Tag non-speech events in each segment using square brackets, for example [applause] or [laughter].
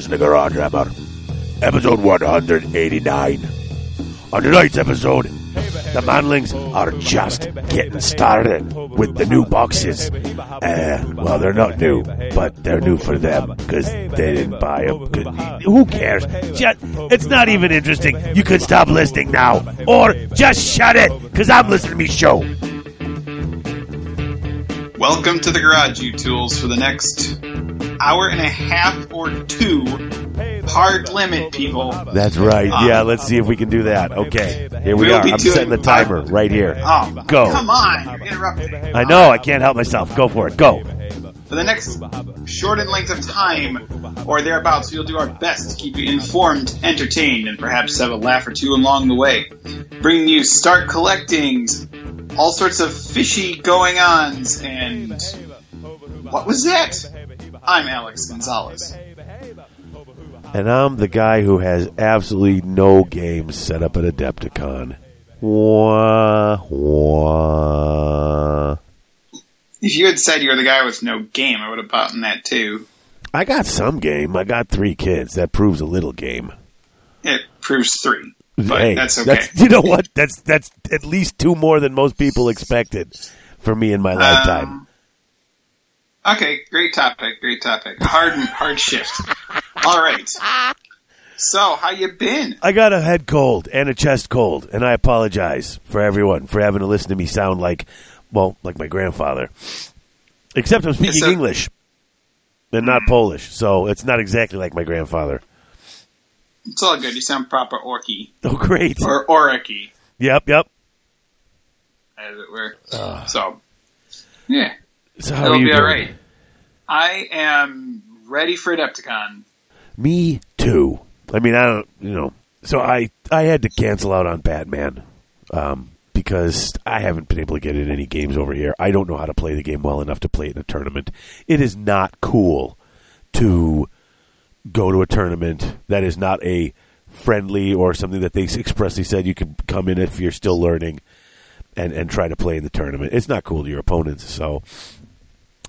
listen to Garage Hammer, episode 189. On tonight's episode, the Manlings are just getting started with the new boxes. Uh, well, they're not new, but they're new for them because they didn't buy them. Who cares? Just, it's not even interesting. You could stop listening now, or just shut it because I'm listening to me show. Welcome to the Garage U Tools for the next hour and a half or two. Hard limit, people. That's right. Um, yeah, let's see if we can do that. Okay, here we are. I'm setting the timer right here. Oh, Go. Come on, you're interrupting. I know. I can't help myself. Go for it. Go. For the next shortened length of time, or thereabouts, we'll do our best to keep you informed, entertained, and perhaps have a laugh or two along the way. Bringing you start collectings, all sorts of fishy going ons, and what was that? I'm Alex Gonzalez. And I'm the guy who has absolutely no games set up at Adepticon. Wah, wah. If you had said you were the guy with no game, I would have bought in that too. I got some game. I got three kids. That proves a little game. It proves three, but hey, that's okay. you know what? That's that's at least two more than most people expected for me in my lifetime. Um, Okay, great topic, great topic. Hard hard shift. All right. So, how you been? I got a head cold and a chest cold, and I apologize for everyone for having to listen to me sound like, well, like my grandfather. Except I'm speaking Yes, sir. English and not Polish, so it's not exactly like my grandfather. It's all good. You sound proper orky Oh, great! or oricky, Yep, yep. as it were. so, yeah, So how it'll are you be doing? all right. I am ready for Adepticon. Me too. I mean, I don't, you know. So I I had to cancel out on Batman um, because I haven't been able to get in any games over here. I don't know how to play the game well enough to play it in a tournament. It is not cool to go to a tournament that is not a friendly or something that they expressly said you can come in if you're still learning and and try to play in the tournament. It's not cool to your opponents. So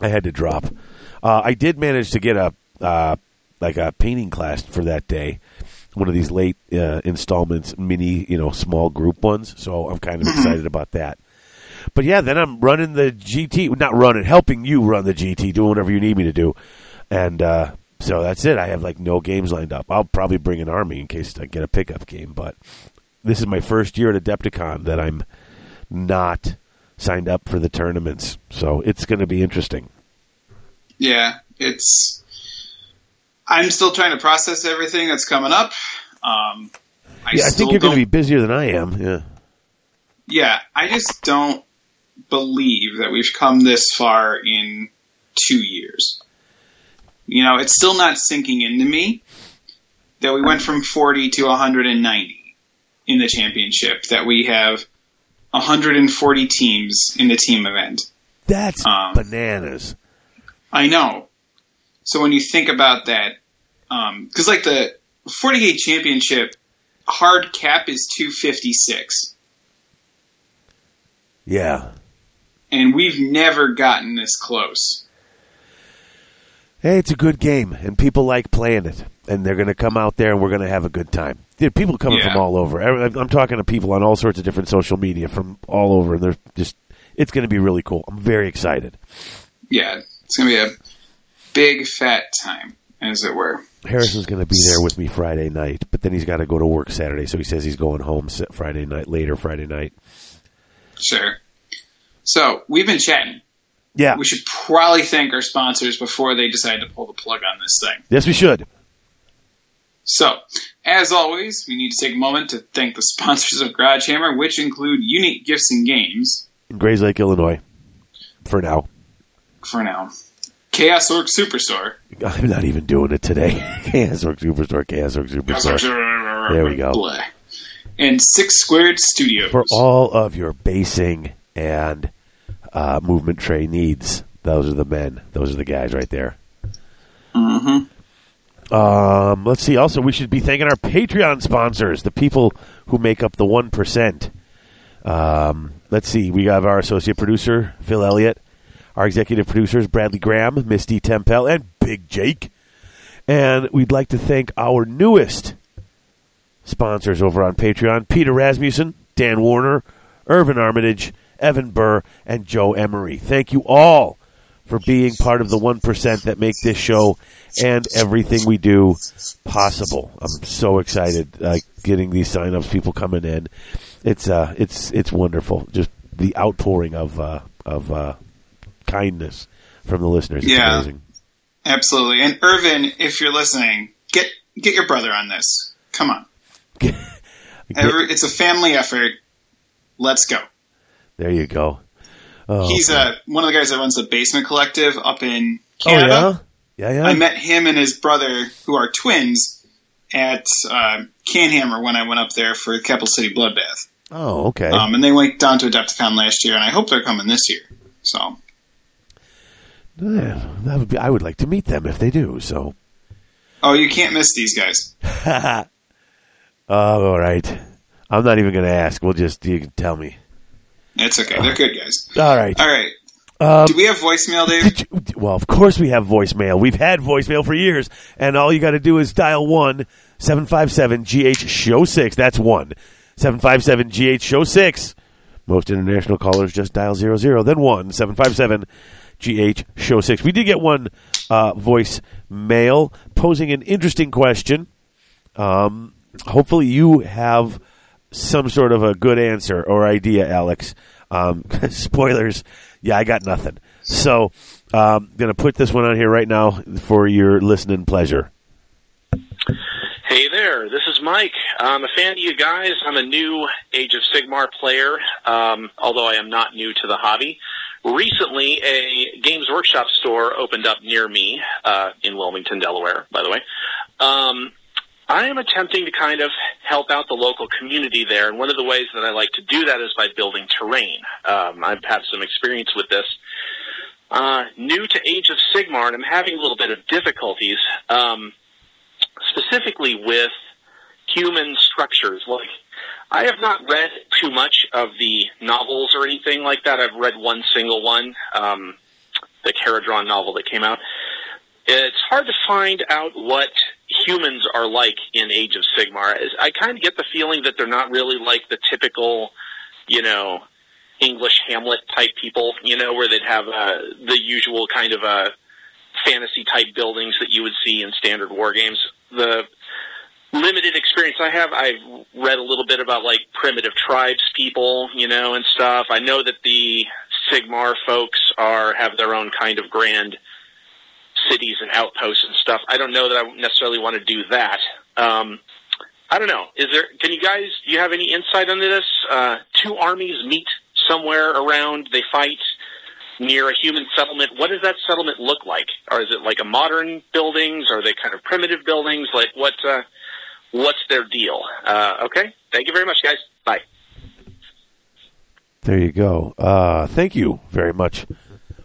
I had to drop. Uh, I did manage to get a uh, like a painting class for that day, one of these late uh, installments, mini, you know, small group ones. So I'm kind of excited about that. But yeah, then I'm running the GT, not running, helping you run the GT, doing whatever you need me to do, and uh, so that's it. I have like no games lined up. I'll probably bring an army in case I get a pickup game, but this is my first year at Adepticon that I'm not signed up for the tournaments, so it's going to be interesting. Yeah, it's. I'm still trying to process everything that's coming up. Um, I Yeah, I think you're going to be busier than I am. Yeah. Yeah, I just don't believe that we've come this far in two years. You know, it's still not sinking into me that we went from 40 to 190 in the championship, that we have 140 teams in the team event. That's Um, bananas. I know. So when you think about that, because like the 48 championship hard cap is 256. Yeah. and we've never gotten this close. Hey, it's a good game, and people like playing it, and they're going to come out there, and we're going to have a good time. Dude, people coming Yeah. from all over. I'm talking to people on all sorts of different social media from all over, and they're just. It's going to be really cool. I'm very excited. Yeah, it's gonna be a big fat time, as it were. Harrison's going to be there with me Friday night, but then he's got to go to work Saturday, so he says he's going home Friday night, later Friday night. Sure. So we've been chatting. Yeah. We should probably thank our sponsors before they decide to pull the plug on this thing. Yes, we should. So, as always, we need to take a moment to thank the [laughs] sponsors of Garage Hammer, which include Unique Gifts and Games In Grays Lake, Illinois, for now. for now. Chaos Orc Superstore. I'm not even doing it today. [laughs] Chaos Orc Superstore, Chaos Orc Superstore. There we go. Blah. And Six Squared Studios. For all of your basing and uh, movement tray needs, those are the men. Those are the guys right there. Mm-hmm. Um, let's see. Also, we should be thanking our Patreon sponsors, the people who make up the one percent. Um, let's see. We have our associate producer Phil Elliott, our executive producers Bradley Graham, Misty Tempel, and Big Jake. And we'd like to thank our newest sponsors over on Patreon Peter Rasmussen, Dan Warner, Irvin Armitage, Evan Burr, and Joe Emery. Thank you all for being part of the 1% that make this show and everything we do possible. I'm so excited uh, getting these sign-ups, people coming in. It's uh, it's it's wonderful. Just the outpouring of uh, of uh, kindness from the listeners. Yeah. amazing. Absolutely. And Irvin, if you're listening, get get your brother on this. Come on. [laughs] Every, it's a family effort. Let's go. There you go. Oh, He's uh, one of the guys that runs the Basement Collective up in oh Canada. yeah, yeah, yeah. I met him and his brother, who are twins, at uh, Canhammer when I went up there for Capital City Bloodbath. oh, okay. Um, and they went down to Adepticon last year, and I hope they're coming this year. So, Yeah, that would be. I would like to meet them if they do. So, oh, you can't miss these guys. [laughs] oh, all right. I'm not even going to ask. We'll just you can tell me. It's okay. They're good guys. All right. All right. Um, Do we have voicemail, Dave? You, well, of course we have voicemail. We've had voicemail for years, and all you got to do is dial one seven five seven GH Show six. That's one seven five seven GH Show six. Most international callers just dial zero zero, then one seven five seven GH Show six. We did get one uh, voicemail posing an interesting question. Um, hopefully, you have some sort of a good answer or idea, Alex. Um, [laughs] spoilers, yeah, I got nothing. So, um, going to put this one on here right now for your listening pleasure. Hey there, this is Mike. I'm a fan of you guys. I'm a new Age of Sigmar player, um, although I am not new to the hobby. Recently, a Games Workshop store opened up near me uh, in Wilmington, Delaware, by the way. Um, I am attempting to kind of help out the local community there, and one of the ways that I like to do that is by building terrain. Um, I've had some experience with this. Uh, new to Age of Sigmar, and I'm having a little bit of difficulties. Um, specifically with human structures. Like, I have not read too much of the novels or anything like that. I've read one single one, um, the Kharadron novel that came out. It's hard to find out what humans are like in Age of Sigmar. I kind of get the feeling that they're not really like the typical, you know, English Hamlet type people, you know, where they'd have uh, the usual kind of uh, fantasy type buildings that you would see in standard war games. The limited experience I have, I've read a little bit about like primitive tribes people, you know, and stuff. I know that the Sigmar folks are have their own kind of grand cities and outposts and stuff. I don't know that I necessarily want to do that. Um, I don't know. Is there? Can you guys? Do you have any insight into this? Uh, two armies meet somewhere around. They fight near a human settlement. What does that settlement look like? Or is it like a modern buildings? Are they kind of primitive buildings? Like what? Uh, what's their deal? Uh, okay. Thank you very much, guys. Bye. There you go. Uh, thank you very much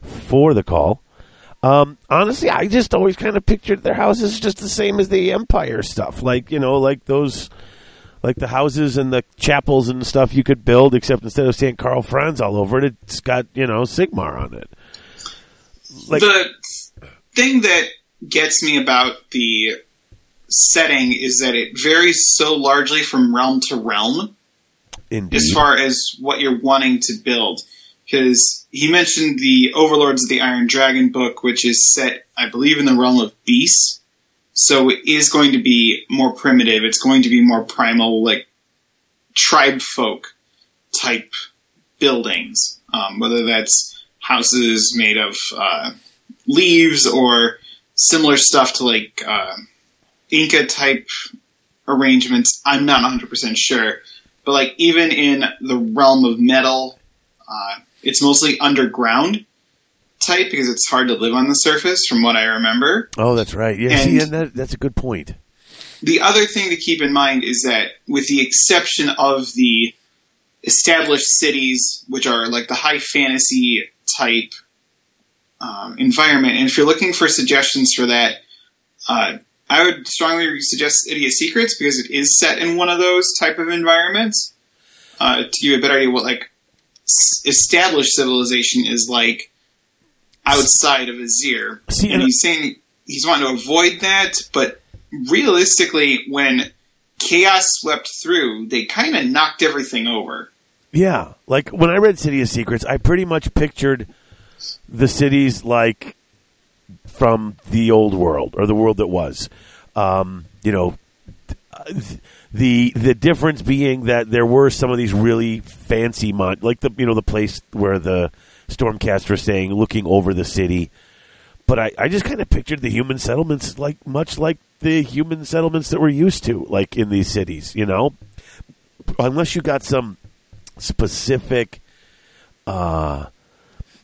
for the call. Um, honestly, I just always kind of pictured their houses just the same as the Empire stuff, like you know, like those, like the houses and the chapels and stuff you could build, except instead of St. Karl Franz all over it, it's got you know Sigmar on it. Like, the thing that gets me about the setting is that it varies so largely from realm to realm indeed. as far as what you're wanting to build. Because he mentioned the Overlords of the Iron Dragon book, which is set, I believe, in the realm of beasts. So it is going to be more primitive. It's going to be more primal, like tribe folk type buildings. Um, whether that's houses made of uh, leaves or similar stuff to like uh, Inca type arrangements. I'm not 100% sure. But like even in the realm of metal, uh, it's mostly underground type because it's hard to live on the surface from what I remember. oh, that's right. Yeah, and- see, that, that's a good point. The other thing to keep in mind is that with the exception of the established cities, which are like the high fantasy type um, environment, and if you're looking for suggestions for that, uh, I would strongly suggest City of Secrets because it is set in one of those type of environments. Uh, to give you a better idea what like established civilization is like outside of Azyr. See, and he's saying he's wanting to avoid that, but realistically, when chaos swept through, they kind of knocked everything over. Yeah, like when I read City of Secrets, I pretty much pictured the cities like from the old world or the world that was. Um, you know, [laughs] the the difference being that there were some of these really fancy mon like the you know the place where the Stormcast are staying, looking over the city. But I, I just kind of pictured the human settlements like much like the human settlements that we're used to, like in these cities. You know, unless you got some specific, uh,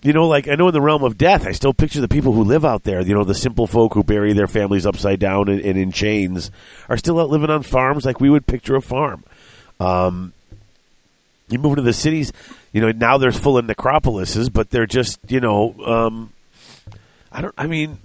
you know, like I know in the realm of death, I still picture the people who live out there. You know, the simple folk who bury their families upside down and, and in chains are still out living on farms like we would picture a farm. Um, you move into the cities, you know, now there's full of necropolises, but they're just, you know, um, I don't, I mean,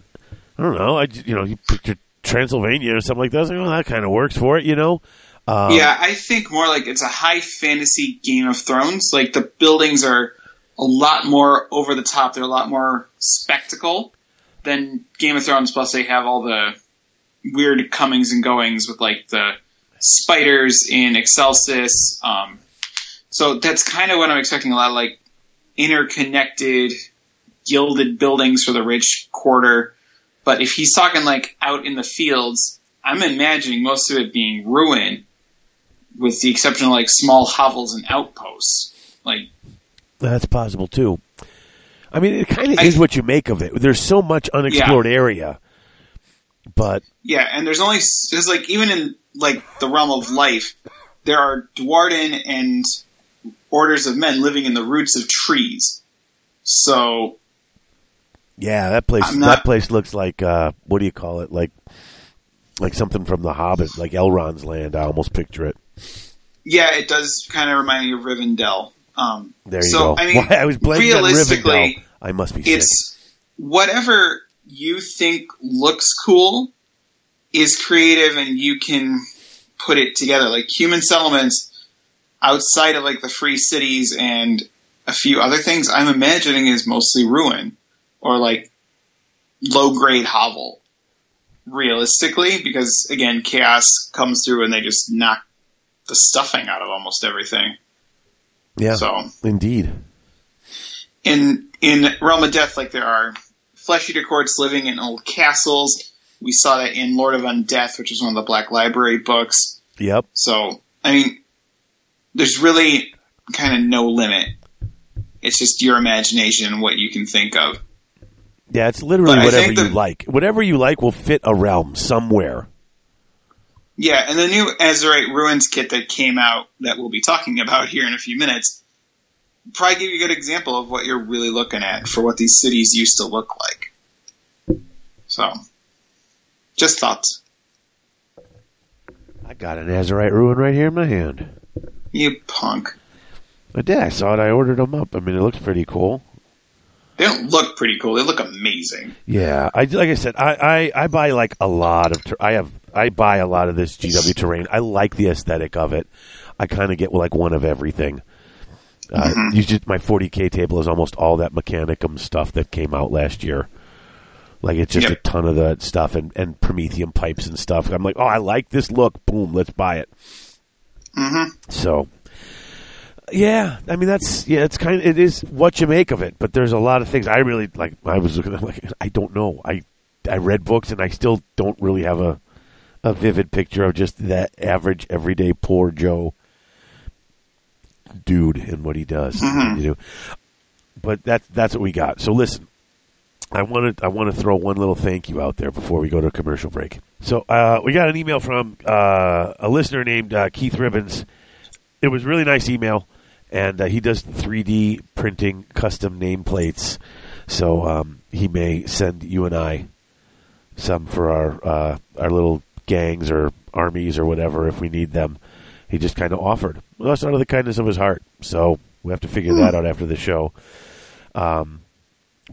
I don't know, I, you know, you picture Transylvania or something like that. Like, well, that kind of works for it, you know. Um, yeah, I think more like it's a high fantasy Game of Thrones. Like the buildings are a lot more over the top. They're a lot more spectacle than Game of Thrones. Plus, they have all the weird comings and goings with like the spiders in Excelsis. Um, so that's kind of what I'm expecting. A lot of like interconnected, gilded buildings for the rich quarter. But if he's talking like out in the fields, I'm imagining most of it being ruin, with the exception of like small hovels and outposts. Like that's possible too. I mean, it kind of is what you make of it. There's so much unexplored Yeah. area, but Yeah, and there's only there's like even in like the realm of life, there are Dwarden and orders of men living in the roots of trees. So yeah, that place not- that place looks like uh, what do you call it? Like like something from The Hobbit, like Elrond's land. I almost picture it. yeah, it does kind of remind me of Rivendell. Um, There you so, go. I mean, [laughs] Why, I was blaming realistically. I must be sick. it's whatever you think looks cool is creative and you can put it together like human settlements outside of like the free cities and a few other things i'm imagining is mostly ruin or like low grade hovel realistically because again chaos comes through and they just knock the stuffing out of almost everything Yeah, so indeed. in in Realm of Death, like there are flesh eater courts living in old castles. We saw that in Lord of Undeath, which is one of the Black Library books. Yep. So, I mean, there's really kind of no limit. It's just your imagination and what you can think of. Yeah, it's literally But whatever think you like. Whatever you like will fit a realm somewhere. Yeah, and the new Azyrite Ruins kit that came out that we'll be talking about here in a few minutes probably give you a good example of what you're really looking at for what these cities used to look like. So, just thoughts. I got an Azyrite ruin right here in my hand. You punk. I did. I saw it. I ordered them up. I mean, it looks pretty cool. They don't look pretty cool. They look amazing. Yeah, I like I said, I, I, I buy like a lot of. Ter- I have I buy a lot of this GW terrain. I like the aesthetic of it. I kind of get like one of everything. Uh, you just my 40k table is almost all that Mechanicum stuff that came out last year. Like it's just Yep. a ton of that stuff and, and Promethium pipes and stuff. I'm like, oh, I like this look. Boom, let's buy it. Mm-hmm. So, yeah, I mean that's yeah, it's kind of it is what you make of it. But there's a lot of things I really like. I was looking at like I don't know. I I read books and I still don't really have a a vivid picture of just that average everyday poor Joe dude and what he does. Mhm. You know, but that's that's what we got. So listen. I wanted I want to throw one little thank you out there before we go to a commercial break. So uh, we got an email from uh, a listener named uh, Keith Ribbons. It was a really nice email, and uh, he does 3D printing custom nameplates. So um, he may send you and I some for our uh, our little gangs or armies or whatever if we need them. He just kind of offered. Well, that's out of the kindness of his heart. So we have to figure that out after the show. Um,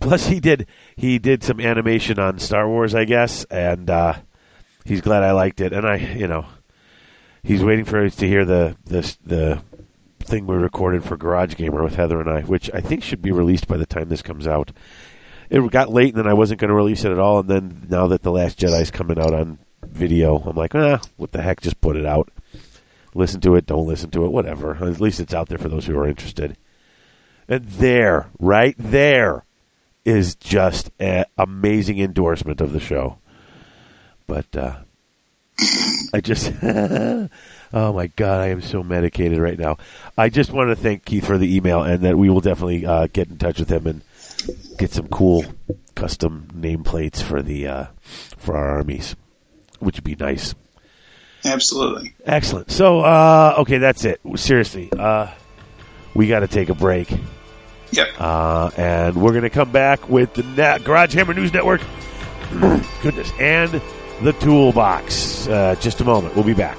plus, he did he did some animation on Star Wars, I guess, and uh, he's glad I liked it. And I, you know, he's waiting for us to hear the the the thing we recorded for Garage Gamer with Heather and I, which I think should be released by the time this comes out. it got late, and then I wasn't going to release it at all. And then now that the Last Jedi's coming out on video, I'm like, ah, what the heck? Just put it out. Listen to it, don't listen to it, whatever. At least it's out there for those who are interested. And there, right there, is just an amazing endorsement of the show. But uh, I just, [laughs] oh my god, I am so medicated right now. I just want to thank Keith for the email, and that we will definitely uh, get in touch with him and get some cool custom nameplates for the uh, for our armies, which would be nice. Absolutely. Excellent. So, uh, okay, that's it. Seriously, uh, we got to take a break. Yep. Uh, and we're going to come back with the Na- Garage Hammer News Network. [clears throat] Goodness. And the Toolbox. Uh, just a moment. We'll be back.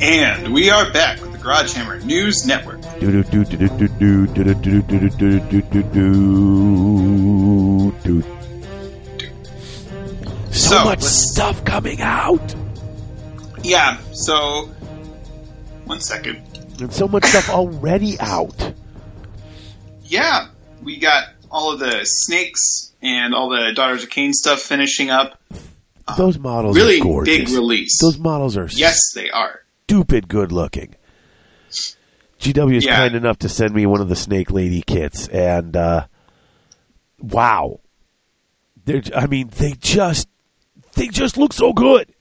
And we are back with the Garage Hammer News Network. So, so much stuff coming out. Yeah, so one second. And so much stuff already out. Yeah, we got all of the snakes and all the Daughters of Khaine stuff finishing up. Those models Really big release. Those models are yes, they are. stupid good looking. GW is Yeah. kind enough to send me one of the Snake Lady kits, and uh, wow, they're, I mean, they just they just look so good.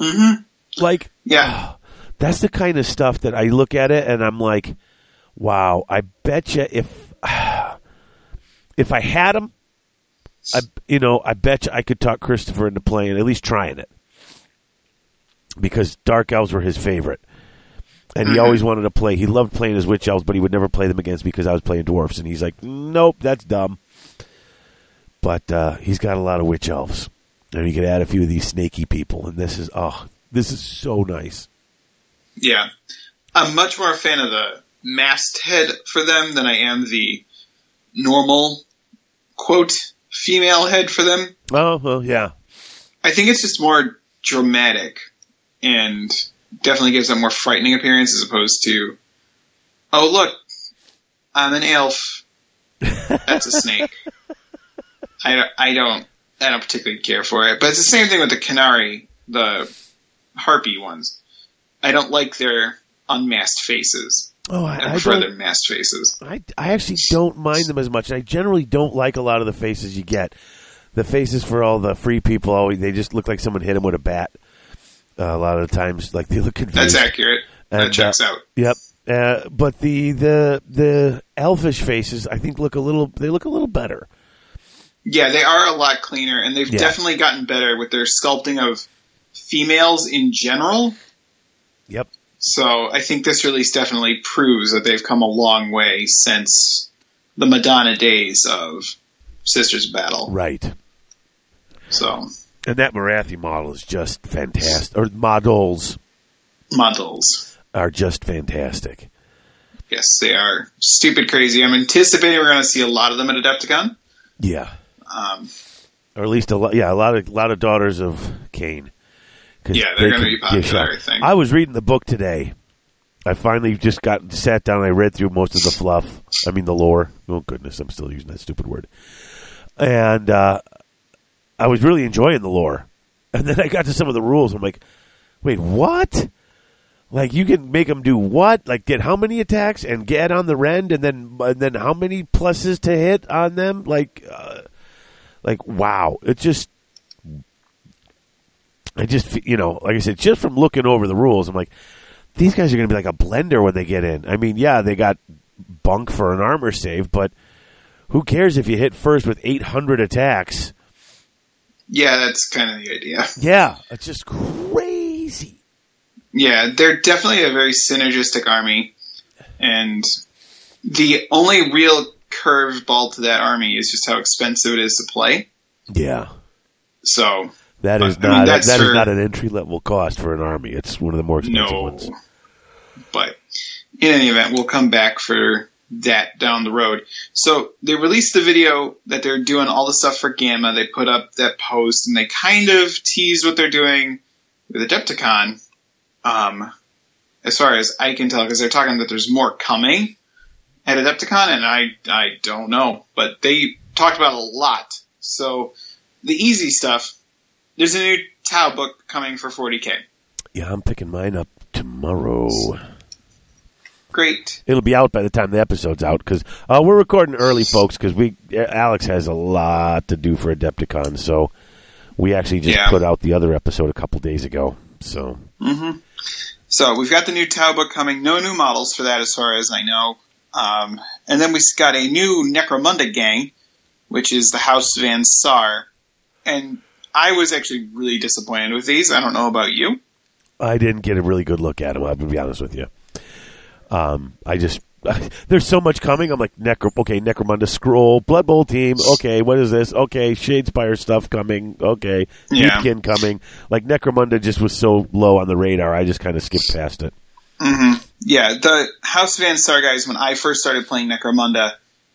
Mm-hmm. Like Yeah. [sighs] that's the kind of stuff that I look at it and I'm like, wow, I bet you if [sighs] if I had them, I you know, I bet you I could talk Christopher into playing at least trying it because Dark Elves were his favorite. And he always wanted to play. He loved playing his Witch Elves, but he would never play them against me because I was playing Dwarfs. And he's like, nope, that's dumb. But uh, he's got a lot of Witch Elves. And you could add a few of these snaky people. And this is, oh, this is so nice. Yeah. I'm much more a fan of the masthead for them than I am the normal, quote, female head for them. Oh, well, yeah. I think it's just more dramatic and definitely gives a more frightening appearance as opposed to, oh, look, I'm an elf. That's a [laughs] snake. I, I don't I don't particularly care for it, but it's the same thing with the Khinerai, the harpy ones. I don't like their unmasked faces. Oh, I I, prefer their masked faces. I, I actually don't mind them as much. I generally don't like a lot of the faces you get. The faces for all the free people, always they just look like someone hit them with a bat. Uh, a lot of the times, like they look confused. That's accurate. That And, checks uh, out. Yep. Uh, but the the the elfish faces, I think, look a little. They look a little better. Yeah, they are a lot cleaner, and they've Yeah. definitely gotten better with their sculpting of females in general. Yep. So I think this release definitely proves that they've come a long way since the Madonna days of Sisters Battle. Right. So And that Morathi model is just fantastic. Or models models, are just fantastic. yes, they are stupid crazy. I'm anticipating we're going to see a lot of them at Adepticon. Yeah. Um, Or at least a lot. Yeah, a lot of lot of daughters of Khaine. Yeah, they're they gonna be popular. I. I was reading the book today, I finally just got sat down. and I read through most of the fluff. I mean, the lore. Oh goodness, I'm still using that stupid word. And uh, I was really enjoying the lore. And then I got to some of the rules. I'm like, wait, what? Like you can make them do what? Like get how many attacks and get on the rend, and then and then how many pluses to hit on them? Like, uh, like wow! It just, I just you know, like I said, just from looking over the rules, I'm like, these guys are going to be like a blender when they get in. I mean, yeah, they got bunk for an armor save, but who cares if you hit first with 800 attacks? Yeah, that's kind of the idea. [laughs] Yeah, it's just crazy. Yeah, they're definitely a very synergistic army, and the only real curveball to that army is just how expensive it is to play. Yeah, So that is I mean, not that is not an entry level cost for an army. It's one of the more expensive no, ones. but in any event, we'll come back for that down the road. So they released the video that they're doing all the stuff for Gamma. They put up that post and they kind of tease what they're doing with Adepticon. Um, as far as I can tell, because they're talking that there's more coming at Adepticon, and I I don't know, but they talked about a lot. So the easy stuff. There's a new Tau book coming for 40k. Yeah, I'm picking mine up tomorrow. Great. It'll be out by the time the episode's out because uh, we're recording early, folks. Because we Alex has a lot to do for Adepticon, so we actually just Yeah. put out the other episode a couple days ago. So So we've got the new Tau book coming. No new models for that, as far as I know. Um, and then we've got a new Necromunda gang, which is the House Van Saar. And I was actually really disappointed with these. I don't know about you. I didn't get a really good look at them. I'm gonna be honest with you. Um, I just [laughs] there's so much coming. I'm like Necro. Okay, Necromunda scroll, Blood Bowl team. Okay, what is this? Okay, Shadespire stuff coming. Okay, Yeah. Deepkin coming. Like Necromunda just was so low on the radar. I just kind of skipped past it. hmm Yeah, the House Van Saar guys, when I first started playing Necromunda,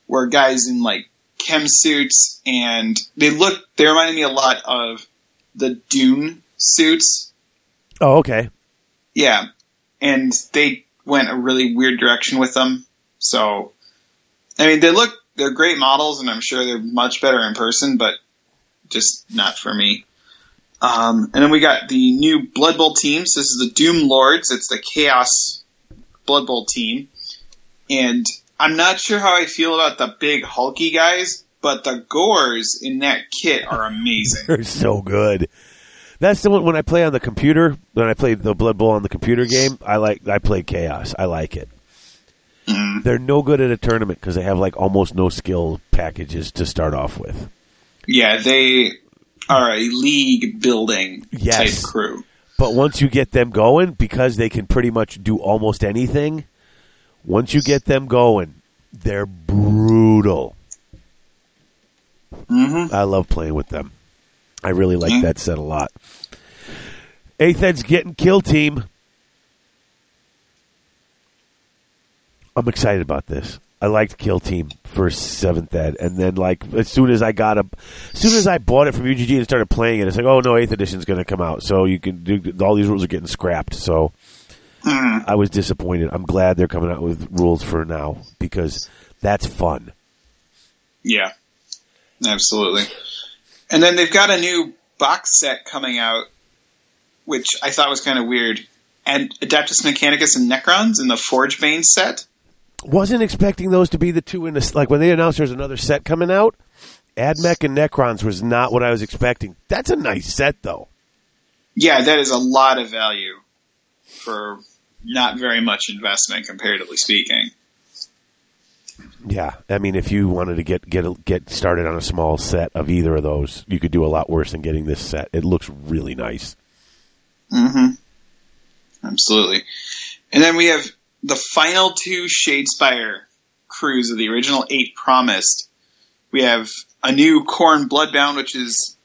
were guys in like chem suits, and they look. They reminded me a lot of the Dune suits Oh, okay. Yeah, and they went a really weird direction with them. So, I mean, they look they're great models, and I'm sure they're much better in person, but just not for me. Um, and then we got the new Blood Bowl teams. This is the Doom Lords. It's the Chaos Blood Bowl team, and I'm not sure how I feel about the big hulky guys, but the gores in that kit are amazing. [laughs] They're so good. That's the one when I play on the computer. When I play the Blood Bowl on the computer game, I like I play Chaos. I like it. Mm. They're no good at a tournament because they have like almost no skill packages to start off with. Yeah, they are a league building Yes. type crew. But once you get them going, because they can pretty much do almost anything, once you get them going, they're brutal. Mm-hmm. I love playing with them. I really like Mhm. that set a lot. Eighth Ed's getting kill team. I'm excited about this. I liked Kill Team for seventh ed, and then like as soon as I got a, as soon as I bought it from UGG and started playing it, it's like, oh no, eighth edition's going to come out, so you can do all these rules are getting scrapped. So Mm. I was disappointed. I'm glad they're coming out with rules for now because that's fun. Yeah, absolutely. And then they've got a new box set coming out, which I thought was kind of weird. And Adeptus Mechanicus and Necrons in the Forge Bane set. Wasn't expecting those to be the two in this. Like when they announced there's another set coming out, Admech and Necrons was not what I was expecting. That's a nice set though. Yeah, that is a lot of value for not very much investment, comparatively speaking. Yeah, I mean, if you wanted to get get get started on a small set of either of those, you could do a lot worse than getting this set. It looks really nice. Mm-hmm. Absolutely. And then we have the final two Shadespire crews of the original eight promised. We have a new Khorne Bloodbound, which is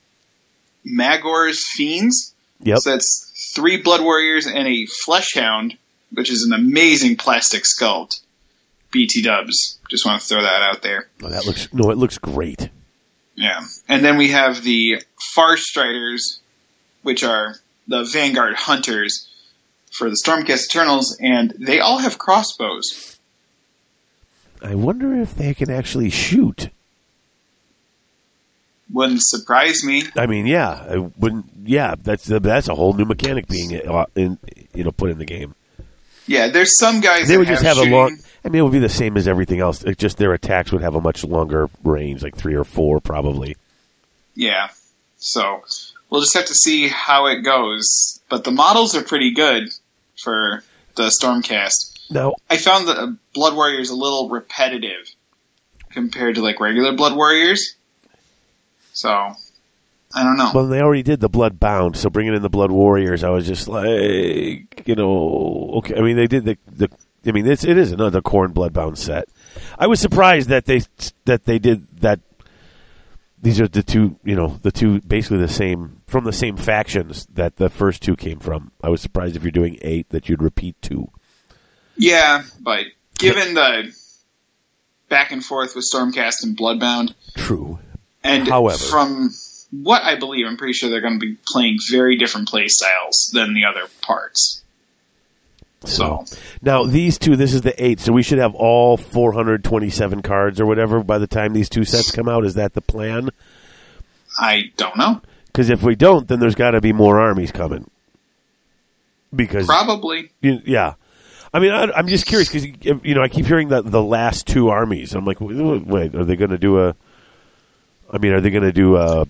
Magore's Fiends. Yep. So that's three Blood Warriors and a Fleshhound, which is an amazing plastic sculpt. BT Dubs. Just want to throw that out there. Oh, that looks no, it looks great. Yeah. And then we have the Far Striders, which are the Vanguard Hunters. for the Stormcast Eternals, and they all have crossbows. I wonder if they can actually shoot. Wouldn't surprise me. I mean, yeah, I wouldn't. Yeah, that's that's a whole new mechanic being uh, in, you know put in the game. Yeah, there's some guys They that would just have shooting. a long. I mean, it would be the same as everything else. It just their attacks would have a much longer range, like three or four, probably. Yeah. So we'll just have to see how it goes. But the models are pretty good for the Stormcast. No, I found that uh, Blood Warriors a little repetitive compared to like regular Blood Warriors. So I don't know. well, they already did the Blood Bound, so bringing in the Blood Warriors, I was just like, you know, okay. I mean, they did the the. I mean, it's it is another Khorne Bloodbound set. I was surprised that they that they did that. These are the two, you know, the two basically the same from the same factions that the first two came from. I was surprised if you're doing eight that you'd repeat two. yeah, but given the back and forth with Stormcast and Bloodbound, True. And However. from what I believe, I'm pretty sure they're going to be playing very different play styles than the other parts. So now these two, this is the eight, so we should have all 427 cards or whatever by the time these two sets come out. Is that the plan? I don't know. Because if we don't, then there's got to be more armies coming. Because Probably. you- yeah, I mean, I, I'm just curious because you know I keep hearing that the last two armies. I'm like, wait, are they going to do a? I mean, are they going to do a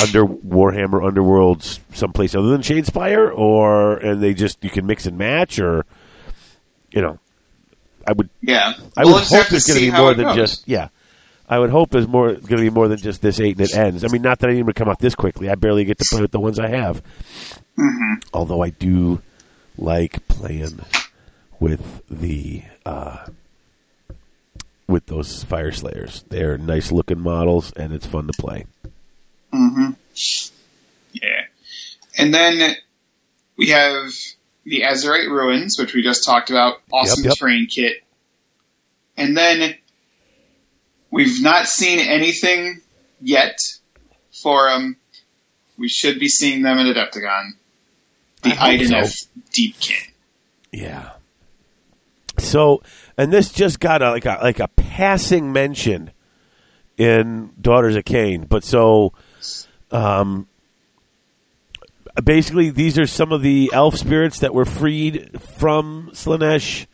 under Warhammer Underworlds someplace other than Shadespire, or and they just you can mix and match, or you know, I would Yeah. I We'll would hope there's going to be more than goes. just yeah. I would hope there's more going to be more than just this eight and it ends. I mean, not that I need to come out this quickly. I barely get to play with the ones I have. Mm-hmm. Although I do like playing with the uh, with those Fyreslayers. They're nice looking models and it's fun to play. Mm-hmm. Yeah. And then we have the Azyrite Ruins, which we just talked about. Awesome Yep, yep. terrain kit. And then we've not seen anything yet for them. We should be seeing them at Adepticon. The I hope Idoneth so. Deepkin. Yeah. So, and this just got a, like a like a passing mention in Daughters of Khaine, but so um basically these are some of the elf spirits that were freed from Slaanesh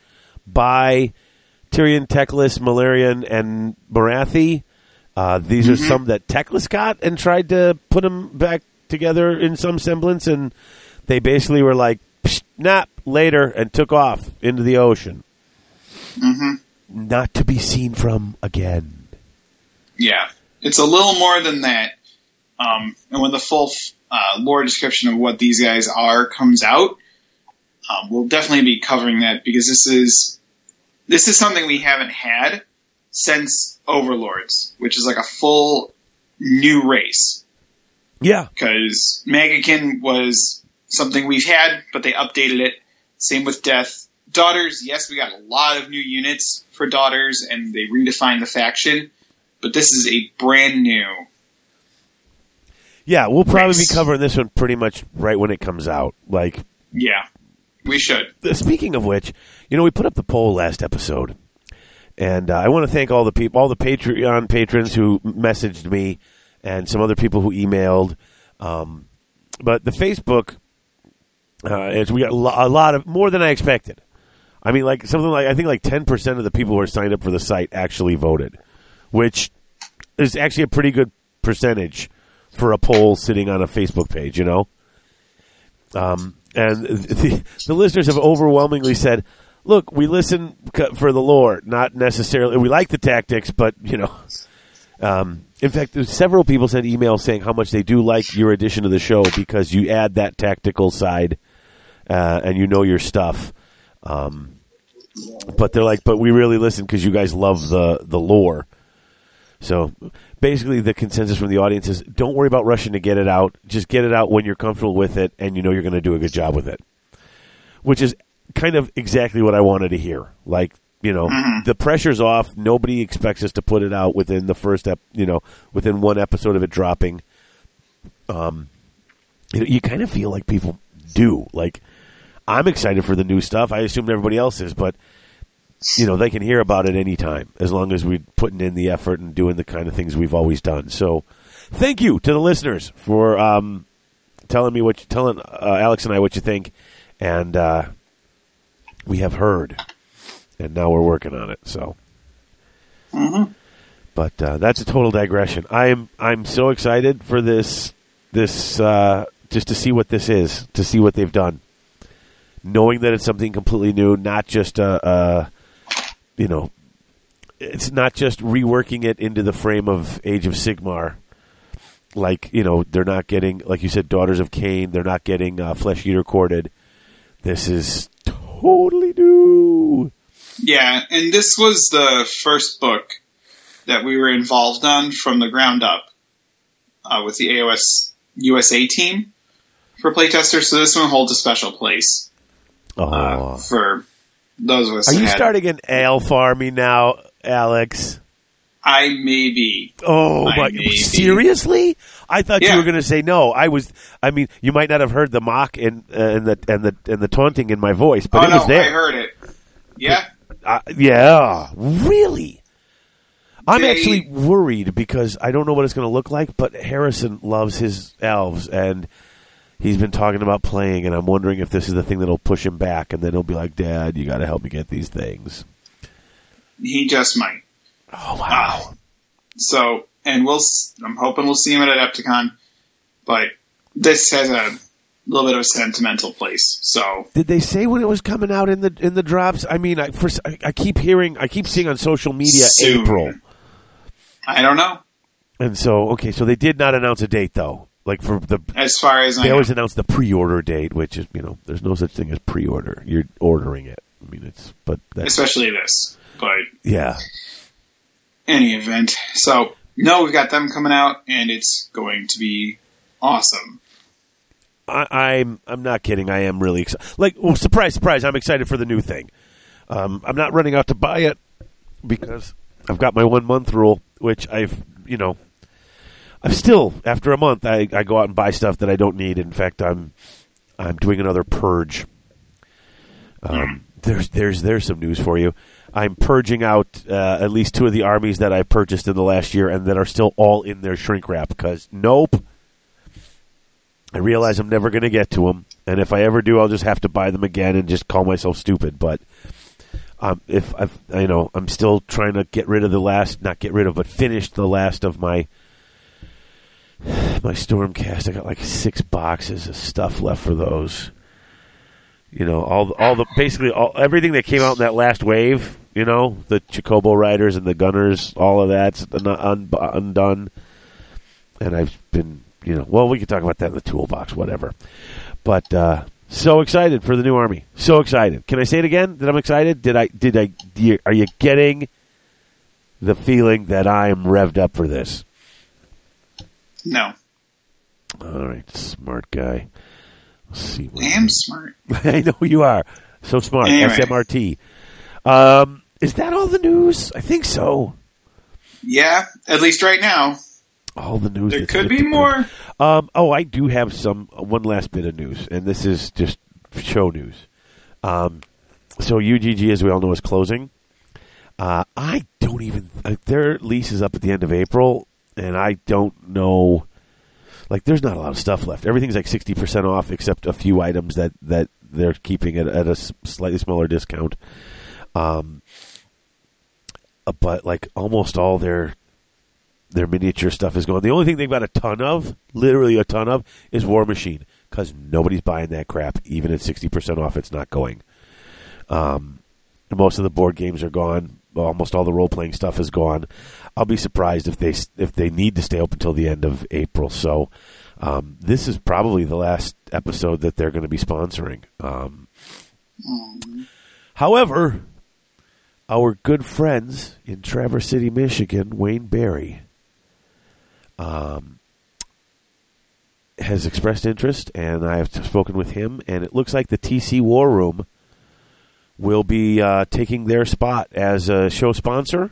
by Tyrion, Teclis, Malerion, and Morathi. Uh, these are some that Teclis got and tried to put them back together in some semblance, and they basically were like, "Psh, "Nap later," and took off into the ocean, Mm-hmm. not to be seen from again. Yeah, it's a little more than that. Um, and when the full uh, lore description of what these guys are comes out, um, we'll definitely be covering that because this is this is something we haven't had since Overlords, which is like a full new race. Yeah, Because Maggotkin was something we've had, but they updated it. Same with Death. Daughters, yes, we got a lot of new units for Daughters, and they redefined the faction, but this is a brand new. yeah, we'll probably Race. be covering this one pretty much right when it comes out. Like Yeah, we should. Uh, Speaking of which, you know, we put up the poll last episode, and uh, I want to thank all the people, all the Patreon patrons who messaged me, and some other people who emailed. Um, but the Facebook, uh, we got a lot of more than I expected. I mean, like something like I think like ten percent of the people who are signed up for the site actually voted, which is actually a pretty good percentage for a poll sitting on a Facebook page. You know. Um, and [laughs] the, the listeners have overwhelmingly said, "Look, we listen for the lore, not necessarily. We like the tactics, but you know." Um, in fact, several people sent emails saying how much they do like your addition to the show because you add that tactical side, uh, and you know your stuff. Um, but they're like, but we really listen because you guys love the the lore. So basically, the consensus from the audience is: don't worry about rushing to get it out. Just get it out when you're comfortable with it, and you know you're going to do a good job with it. Which is kind of exactly what I wanted to hear. Like, you know, the pressure's off. Nobody expects us to put it out within the first, ep- you know, within one episode of it dropping. Um, you, know, you kind of feel like people do. Like, I'm excited for the new stuff. I assume everybody else is, but you know they can hear about it anytime as long as we're putting in the effort and doing the kind of things we've always done. So, thank you to the listeners for um, telling me what you telling uh, Alex and I what you think, and uh, we have heard, and now we're working on it. So. But uh, that's a total digression. I'm I'm so excited for this this uh, just to see what this is, to see what they've done, knowing that it's something completely new, not just a, a you know, it's not just reworking it into the frame of Age of Sigmar. Like you know, they're not getting like you said, Daughters of Khaine. They're not getting uh, Flesh Eater Courts. This is totally new. Yeah, and this was the first book that we were involved on from the ground up uh, with the AOS USA team for playtesters. So this one holds a special place Oh, uh, for those of us. are you had- starting an ale farming now, Alex? I may be. Oh I be. Seriously? I thought you were going to say no. I was. I mean, you might not have heard the mock and uh, and the and the and the taunting in my voice, but oh it no, was there. I heard it. Yeah, Uh, yeah, really. I'm They- actually worried because I don't know what it's going to look like. But Harrison loves his elves, and he's been talking about playing, and I'm wondering if this is the thing that'll push him back, and then he'll be like, "Dad, you got to help me get these things." he just might. Oh wow! Ah. So, and we'll. I'm hoping we'll see him at Adepticon, but this has a little bit of a sentimental place. So Did they say when it was coming out in the in the drops? I mean, I first I, I keep hearing, I keep seeing on social media Soon. April, I don't know. and so okay, so they did not announce a date though. Like for the As far as I they know. always announce the pre-order date, which is you know there's no such thing as pre-order. You're ordering it. I mean, it's but that's especially this. But yeah. any event. So no, we've got them coming out, and it's going to be awesome. I, I'm I'm not kidding. I am really excited. Like, well, surprise, surprise! I'm excited for the new thing. Um, I'm not running out to buy it because I've got my one month rule, which I've you know, I'm still after a month I, I go out and buy stuff that I don't need. In fact, I'm I'm doing another purge. Um, there's there's there's some news for you. I'm purging out uh, at least two of the armies that I purchased in the last year and that are still all in their shrink wrap because nope. I realize I'm never going to get to them, and if I ever do, I'll just have to buy them again and just call myself stupid. But um, if I've, you know, I'm still trying to get rid of the last, not get rid of, but finish the last of my [sighs] my Stormcast. I got like six boxes of stuff left for those. You know, all all the basically all, everything that came out in that last wave. You know, the Chocobo Riders and the Gunners, all of that's un- un- undone. And I've been, you know, well, we can talk about that in the toolbox, whatever. But uh, so excited for the new army. So excited. Can I say it again? That I'm excited. Did I? Did I? Are you getting the feeling that I am revved up for this? No, All right, smart guy. Let's see. I am smart. [laughs] I know you are. So smart. Anyway. SMRT. Um, is that all the news? I think so. Yeah, at least right now. All the news. There could be more. Um, oh, I do have some one last bit of news, and this is just show news. Um, so UGG, as we all know, is closing. Uh, I don't even uh, their lease is up at the end of April, and I don't know. Like, there's not a lot of stuff left. Everything's like sixty percent off, except a few items that that they're keeping it at a slightly smaller discount. Um, but like almost all their their miniature stuff is gone. The only thing they've got a ton of, literally a ton of, is War Machine because nobody's buying that crap. Even at sixty percent off, it's not going. Um, most of the board games are gone. Almost all the role playing stuff is gone. I'll be surprised if they if they need to stay open until the end of April. So um, this is probably the last episode that they're going to be sponsoring. Um, however, our good friends in Traverse City, Michigan, Wayne Barry, um, has expressed interest, and I have spoken with him, and it looks like the TC War Room will be uh, taking their spot as a show sponsor.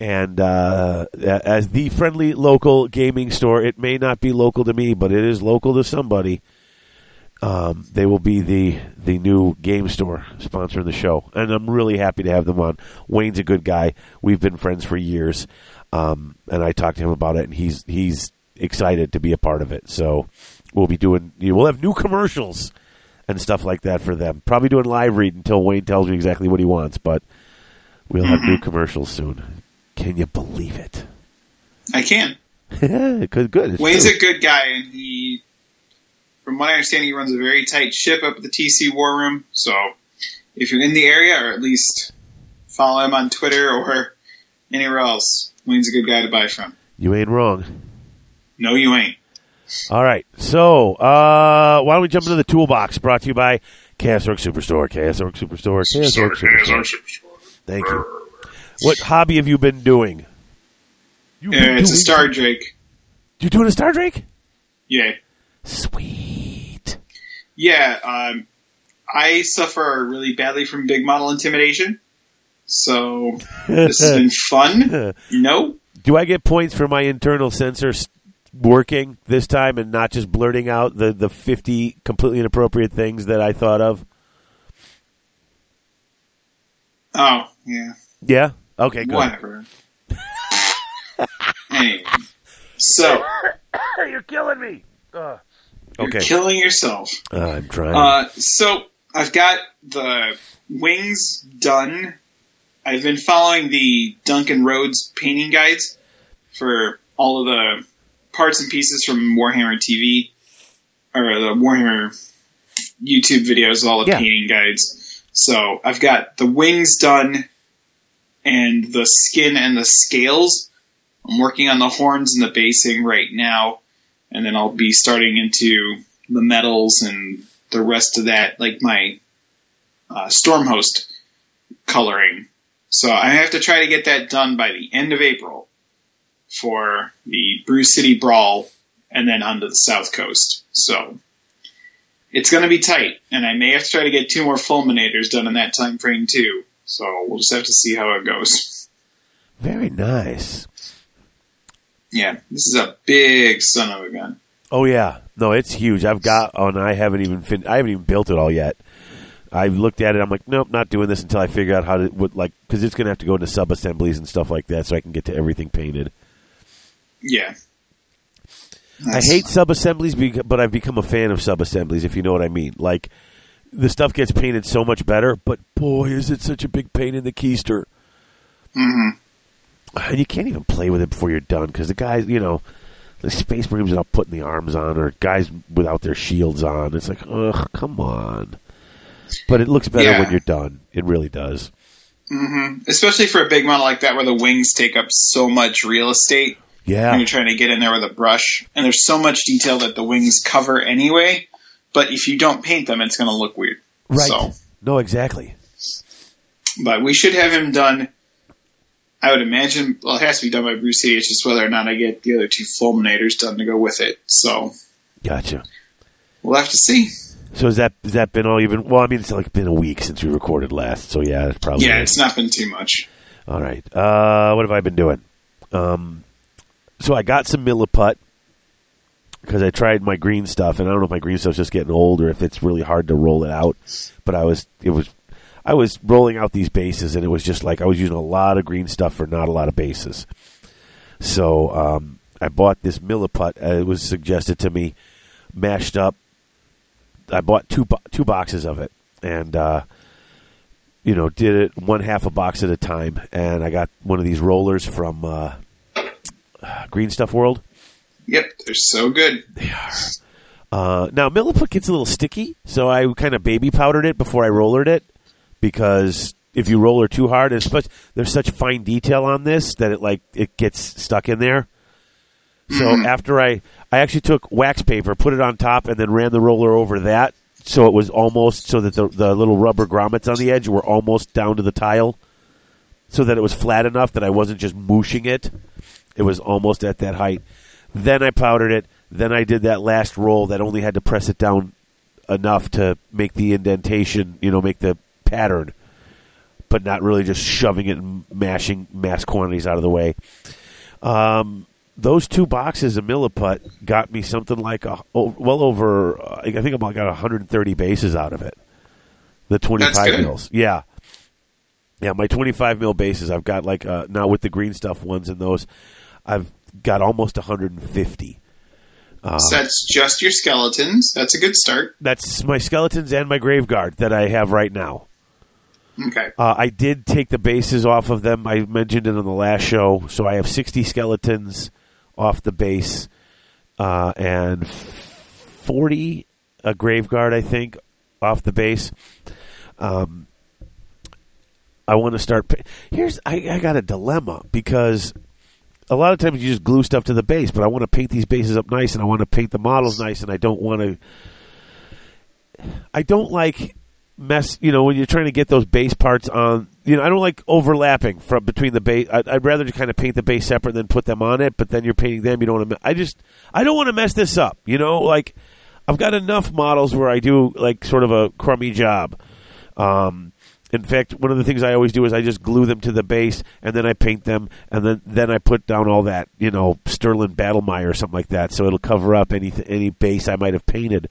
And uh, as the friendly local gaming store, it may not be local to me, but it is local to somebody. Um, they will be the the new game store sponsoring the show, and I'm really happy to have them on. Wayne's a good guy. We've been friends for years, um, and I talked to him about it, and he's he's excited to be a part of it. So we'll be doing. You know, we'll have new commercials and stuff like that for them. Probably doing live read until Wayne tells me exactly what he wants, but we'll have new commercials soon. Can you believe it? I can. [laughs] good, good. It's Wayne's true. a good guy, and he, from what I understand, he runs a very tight ship up at the TC War Room. So if you're in the area, or at least follow him on Twitter or anywhere else, Wayne's a good guy to buy from. you ain't wrong. No, you ain't. All right, so uh, why don't we jump into the toolbox? Brought to you by Chaos Orc Superstore. Chaos Orc Superstore. Chaos Orc Superstore. Thank you. What hobby have you been doing? You Uh, it's a Star Drake. You doing a Star Drake? Yeah. Sweet. Yeah, um, I suffer really badly from big model intimidation. So this has been [laughs] fun. You know? Do I get points for my internal censor working this time and not just blurting out the, the 50 completely inappropriate things that I thought of? Oh, yeah. Yeah? Okay, good. Whatever. [laughs] anyway. So, [laughs] You're killing me. Ugh. you're Okay. killing yourself. Uh, I'm trying. Uh, so, I've got the wings done. I've been following the Duncan Rhodes painting guides for all of the parts and pieces from Warhammer TV, or the Warhammer YouTube videos, all the Yeah. painting guides. So, I've got the wings done and the skin and the scales. I'm working on the horns and the basing right now, and then I'll be starting into the metals and the rest of that, like my uh, Stormhost coloring. So I have to try to get that done by the end of April for the Brew City Brawl, and then onto the South Coast. So it's going to be tight, and I may have to try to get two more fulminators done in that time frame too. So we'll just have to see how it goes. Very nice. Yeah, this is a big son of a gun. Oh yeah, no, it's huge. I've got, oh, and I haven't even fin- I haven't even built it all yet. I looked at it. I'm like, nope, not doing this until I figure out how to, what, like, because it's going to have to go into sub assemblies and stuff like that, so I can get to everything painted. Yeah. I hate sub assemblies, but I've become a fan of sub assemblies. If you know what I mean, like the stuff gets painted so much better, but boy, is it such a big pain in the keister. hmm And you can't even play with it before you're done because the guys, you know, the space marines without putting the arms on, or guys without their shields on. It's like, ugh, come on. But it looks better Yeah. when you're done. It really does. hmm Especially for a big model like that, where the wings take up so much real estate. when Yeah, you're trying to get in there with a brush, and there's so much detail that the wings cover anyway. But if you don't paint them, it's going to look weird. right. So, No, exactly. but we should have him done. I would imagine. Well, it has to be done by Brew City. It's just whether or not I get the other two fulminators done to go with it. So Gotcha. we'll have to see. So has that has that been all you've been? Well, I mean, it's like been a week since we recorded last. So yeah, it's probably Yeah, it's not been too much. All right. Uh, what have I been doing? Um, so I got some milliput because I tried my green stuff, and I don't know if my green stuff's just getting old or if it's really hard to roll it out. But I was, it was, I was rolling out these bases, and it was just like I was using a lot of green stuff for not a lot of bases. So um, I bought this milliput. Uh, it was suggested to me, mashed up. I bought two bo- two boxes of it, and uh, you know, did it one half a box at a time. And I got one of these rollers from uh, Green Stuff World. Yep, they're so good. They are. Uh, now, milliput gets a little sticky, so I kind of baby powdered it before I rollered it because if you roller too hard, and especially there's such fine detail on this that it like it gets stuck in there. So after I, I actually took wax paper, put it on top, and then ran the roller over that, so it was almost so that the the little rubber grommets on the edge were almost down to the tile, so that it was flat enough that I wasn't just mooshing it. It was almost at that height. Then I powdered it. Then I did that last roll that only had to press it down enough to make the indentation, you know, make the pattern, but not really just shoving it and mashing mass quantities out of the way. Um, those two boxes of Milliput got me something like a well over. Uh, I think I got 130 bases out of it. The 25 good. mils, yeah, yeah. My 25 mil bases, I've got like uh, now with the green stuff ones and those, I've got almost 150. Uh, So that's just your skeletons. That's a good start. That's my skeletons and my grave guard that I have right now. Okay. Uh, I did take the bases off of them. I mentioned it on the last show. So I have 60 skeletons off the base uh, and 40 a grave guard, I think, off the base. Um, I want to start. Here's I, I got a dilemma because a lot of times you just glue stuff to the base, but I want to paint these bases up nice and I want to paint the models nice, and I don't want to. I don't like mess. You know, when you're trying to get those base parts on. You know, I don't like overlapping from between the base. I'd, rather just kind of paint the base separate than put them on it. But then you're painting them. You don't want to. I just I don't want to mess this up. You know, like I've got enough models where I do like sort of a crummy job. Um, in fact, one of the things I always do is I just glue them to the base and then I paint them and then then I put down all that you know Stirland Battlemire or something like that, so it'll cover up any any base I might have painted.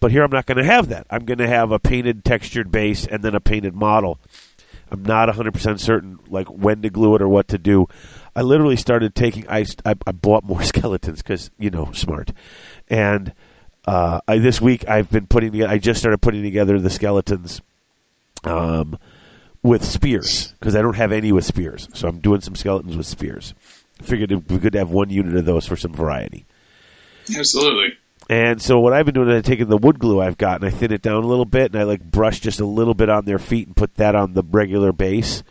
But here I'm not going to have that. I'm going to have a painted textured base and then a painted model. I'm not 100% certain like when to glue it or what to do. I literally started taking I I, I bought more [laughs] skeletons cuz you know, smart. And uh, I, this week I've been putting I just started putting together the skeletons um, with spears because I don't have any with spears. So I'm doing some skeletons with spears. Figured it'd be good to have one unit of those for some variety. Absolutely. And so what I've been doing is I've taken the wood glue I've got and I thin it down a little bit and I like brush just a little bit on their feet and put that on the regular base.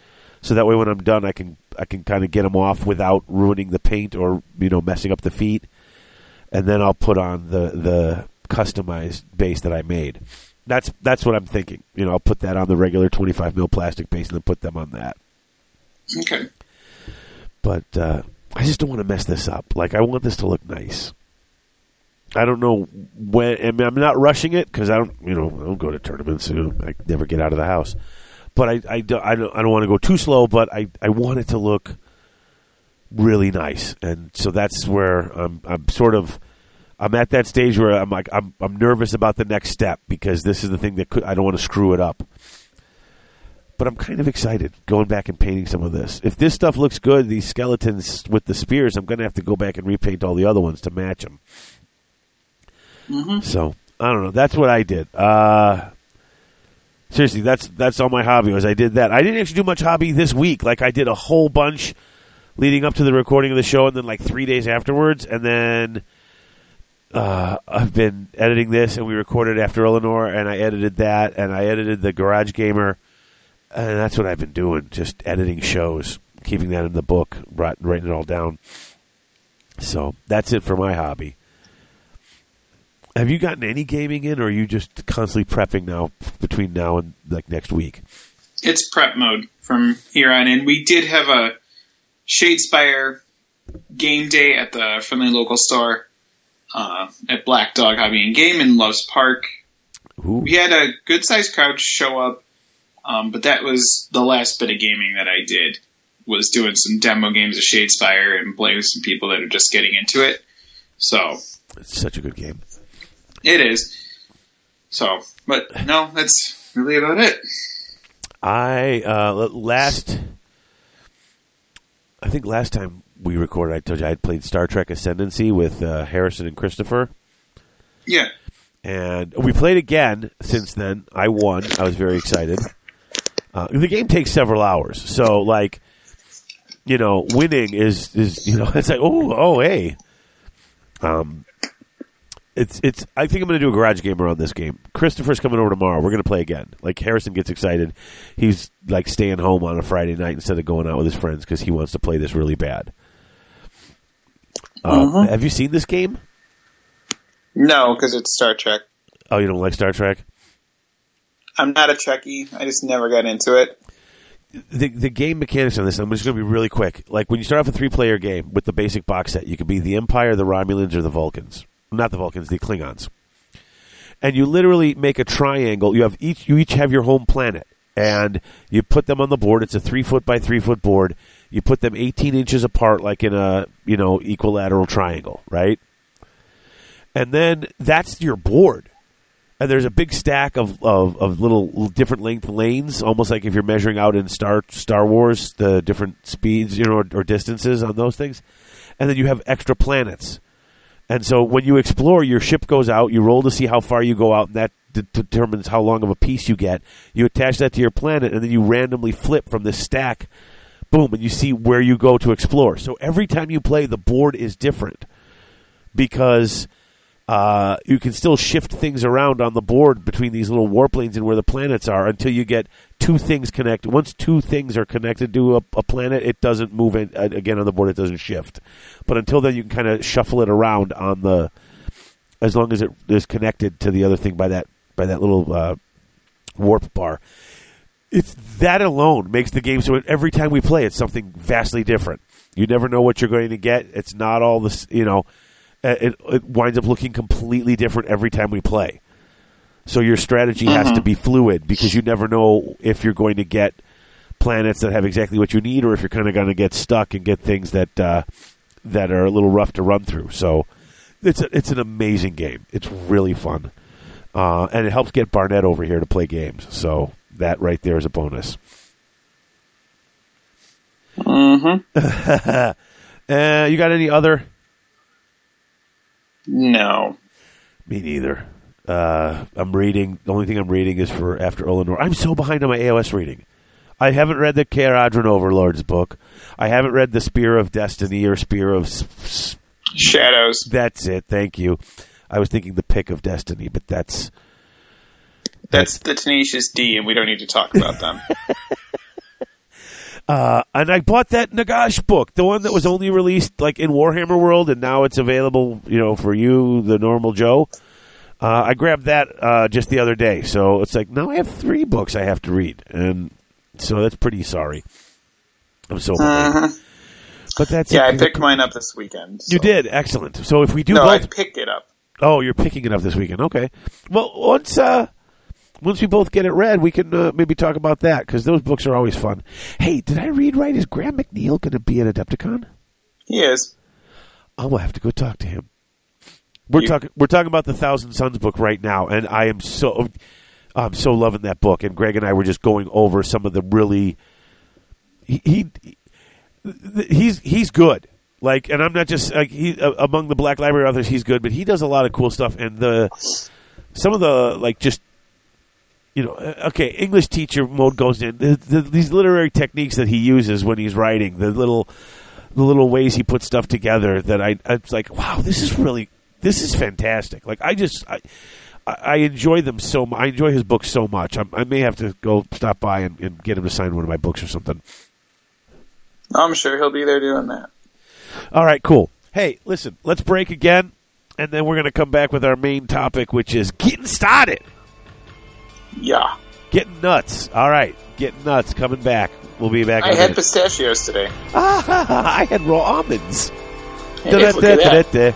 So that way when I'm done I can I can kind of get them off without ruining the paint or you know messing up the feet. And then I'll put on the the customized base that I made. That's that's what I'm thinking. You know, I'll put that on the regular 25 mil plastic base and then put them on that. Okay. But uh, I just don't want to mess this up. Like I want this to look nice. I don't know when. I mean, I'm not rushing it because I don't, you know, I don't go to tournaments. You know, I never get out of the house. But I, I, don't, I don't, I don't want to go too slow. But I, I want it to look really nice, and so that's where I'm, I'm sort of, I'm at that stage where I'm like, I'm, I'm nervous about the next step because this is the thing that could, I don't want to screw it up. But I'm kind of excited going back and painting some of this. If this stuff looks good, these skeletons with the spears, I'm going to have to go back and repaint all the other ones to match them. So I don't know. That's what I did. Uh, seriously, that's that's all my hobby was. I did that. I didn't actually do much hobby this week. Like I did a whole bunch leading up to the recording of the show, and then like three days afterwards, and then uh, I've been editing this, and we recorded after Eleanor, and I edited that, and I edited the Garage Gamer, and that's what I've been doing, just editing shows, keeping that in the book, writing it all down. So that's it for my hobby. Have you gotten any gaming in, or are you just constantly prepping now between now and like next week? It's prep mode from here on in. We did have a Shadespire game day at the friendly local store uh, at Black Dog Hobby and Game in Loves Park. Ooh, We had a good sized crowd show up, um, but that was the last bit of gaming that I did. Was doing some demo games of Shadespire and playing with some people that are just getting into it. So it's such a good game. it is. So, but no, that's really about it. I uh, last, I think last time we recorded, I told you I had played Star Trek Ascendancy with uh, Harrison and Christopher, Yeah. and we played again since then. I won. I was very excited. Uh, the game takes several hours, so like, you know, winning is is you know [laughs] it's like oh oh hey, um, it's it's. I think I'm going to do a garage gamer on this game. Christopher's coming over tomorrow. We're going to play again. Like Harrison gets excited. He's like staying home on a Friday night instead of going out with his friends because he wants to play this really bad. Uh, Have you seen this game? No, because it's Star Trek. Oh, you don't like Star Trek? I'm not a Trekkie. I just never got into it. the the game mechanics on this. I'm just going to be really quick. Like when you start off a three player game with the basic box set, you could be the Empire, the Romulans, or the Vulcans. Not the Vulcans, the Klingons. And you literally make a triangle. You have each you each have your home planet, and you put them on the board. It's a three foot by three foot board. You put them 18 inches apart, like in a you know equilateral triangle, right? And then that's your board. And there's a big stack of, of, of little different length lanes, almost like if you're measuring out in Star Star Wars the different speeds, you know, or, or distances on those things. And then you have extra planets. And so when you explore, your ship goes out. You roll to see how far you go out, and that de- determines how long of a piece you get. You attach that to your planet, and then you randomly flip from this stack, boom, and you see where you go to explore. So every time you play, the board is different because uh, you can still shift things around on the board between these little warp lanes and where the planets are until you get two things connected. Once two things are connected to a, a planet, it doesn't move in, uh, again on the board. It doesn't shift. But until then, you can kind of shuffle it around on the as long as it is connected to the other thing by that by that little uh, warp bar. It's that alone makes the game so every time we play, it's something vastly different. You never know what you're going to get. It's not all this, you know it, it winds up looking completely different every time we play. So your strategy has to be fluid because you never know if you're going to get planets that have exactly what you need, or if you're kind of going to get stuck and get things that uh, that are a little rough to run through. So it's a, it's an amazing game. It's really fun, uh, and it helps get Barnett over here to play games. So that right there is a bonus. Mm-hmm. [laughs] Uh, you got any other? No. Me neither. Uh, I'm reading. The only thing I'm reading is for After Olinor. I'm so behind on my AOS reading. I haven't read the Kharadron Overlord's book. I haven't read the Spear of Destiny or Spear of. Shadows. that's it. Thank you. I was thinking the Pick of Destiny, but that's That's the Tenacious D, and we don't need to talk about them. [laughs] Uh, and I bought that Nagash book, the one that was only released like in Warhammer World, and now it's available, you know, for you, the normal Joe. Uh, I grabbed that uh, just the other day, so it's like now I have three books I have to read, and so that's pretty sorry. I'm so. Uh-huh. but that's Yeah, it. I picked mine up this weekend. You did excellent. So if we do No, I picked it up. oh, you're picking it up this weekend. Okay. Well, once uh, once we both get it read, we can uh, maybe talk about that because those books are always fun. Hey, did I read right? Is Graham McNeill going to be at Adepticon? He is. I'm gonna have to go talk to him. We're You- talking. We're talking about the Thousand Sons book right now, and I am so, I'm so loving that book. And Greg and I were just going over some of the really, he, he he's he's good. Like, and I'm not just like he uh, among the Black Library authors, he's good, but he does a lot of cool stuff. And the some of the like just you know, uh, okay, English teacher mode goes in. The, the, these literary techniques that he uses when he's writing, the little, the little ways he puts stuff together. That I, I was like, wow, this is really, this is fantastic. Like I just, I, I I enjoy them so. mu- I enjoy his books so much. I'm, I may have to go stop by and, and get him to sign one of my books or something. I'm sure he'll be there doing that. All right, cool. Hey, listen, let's break again, and then we're going to come back with our main topic, which is getting started. Yeah. Getting nuts. All right, getting nuts. Coming back. We'll be back. I had pistachios today. Ah, [laughs] I had raw almonds. Hey, look at that.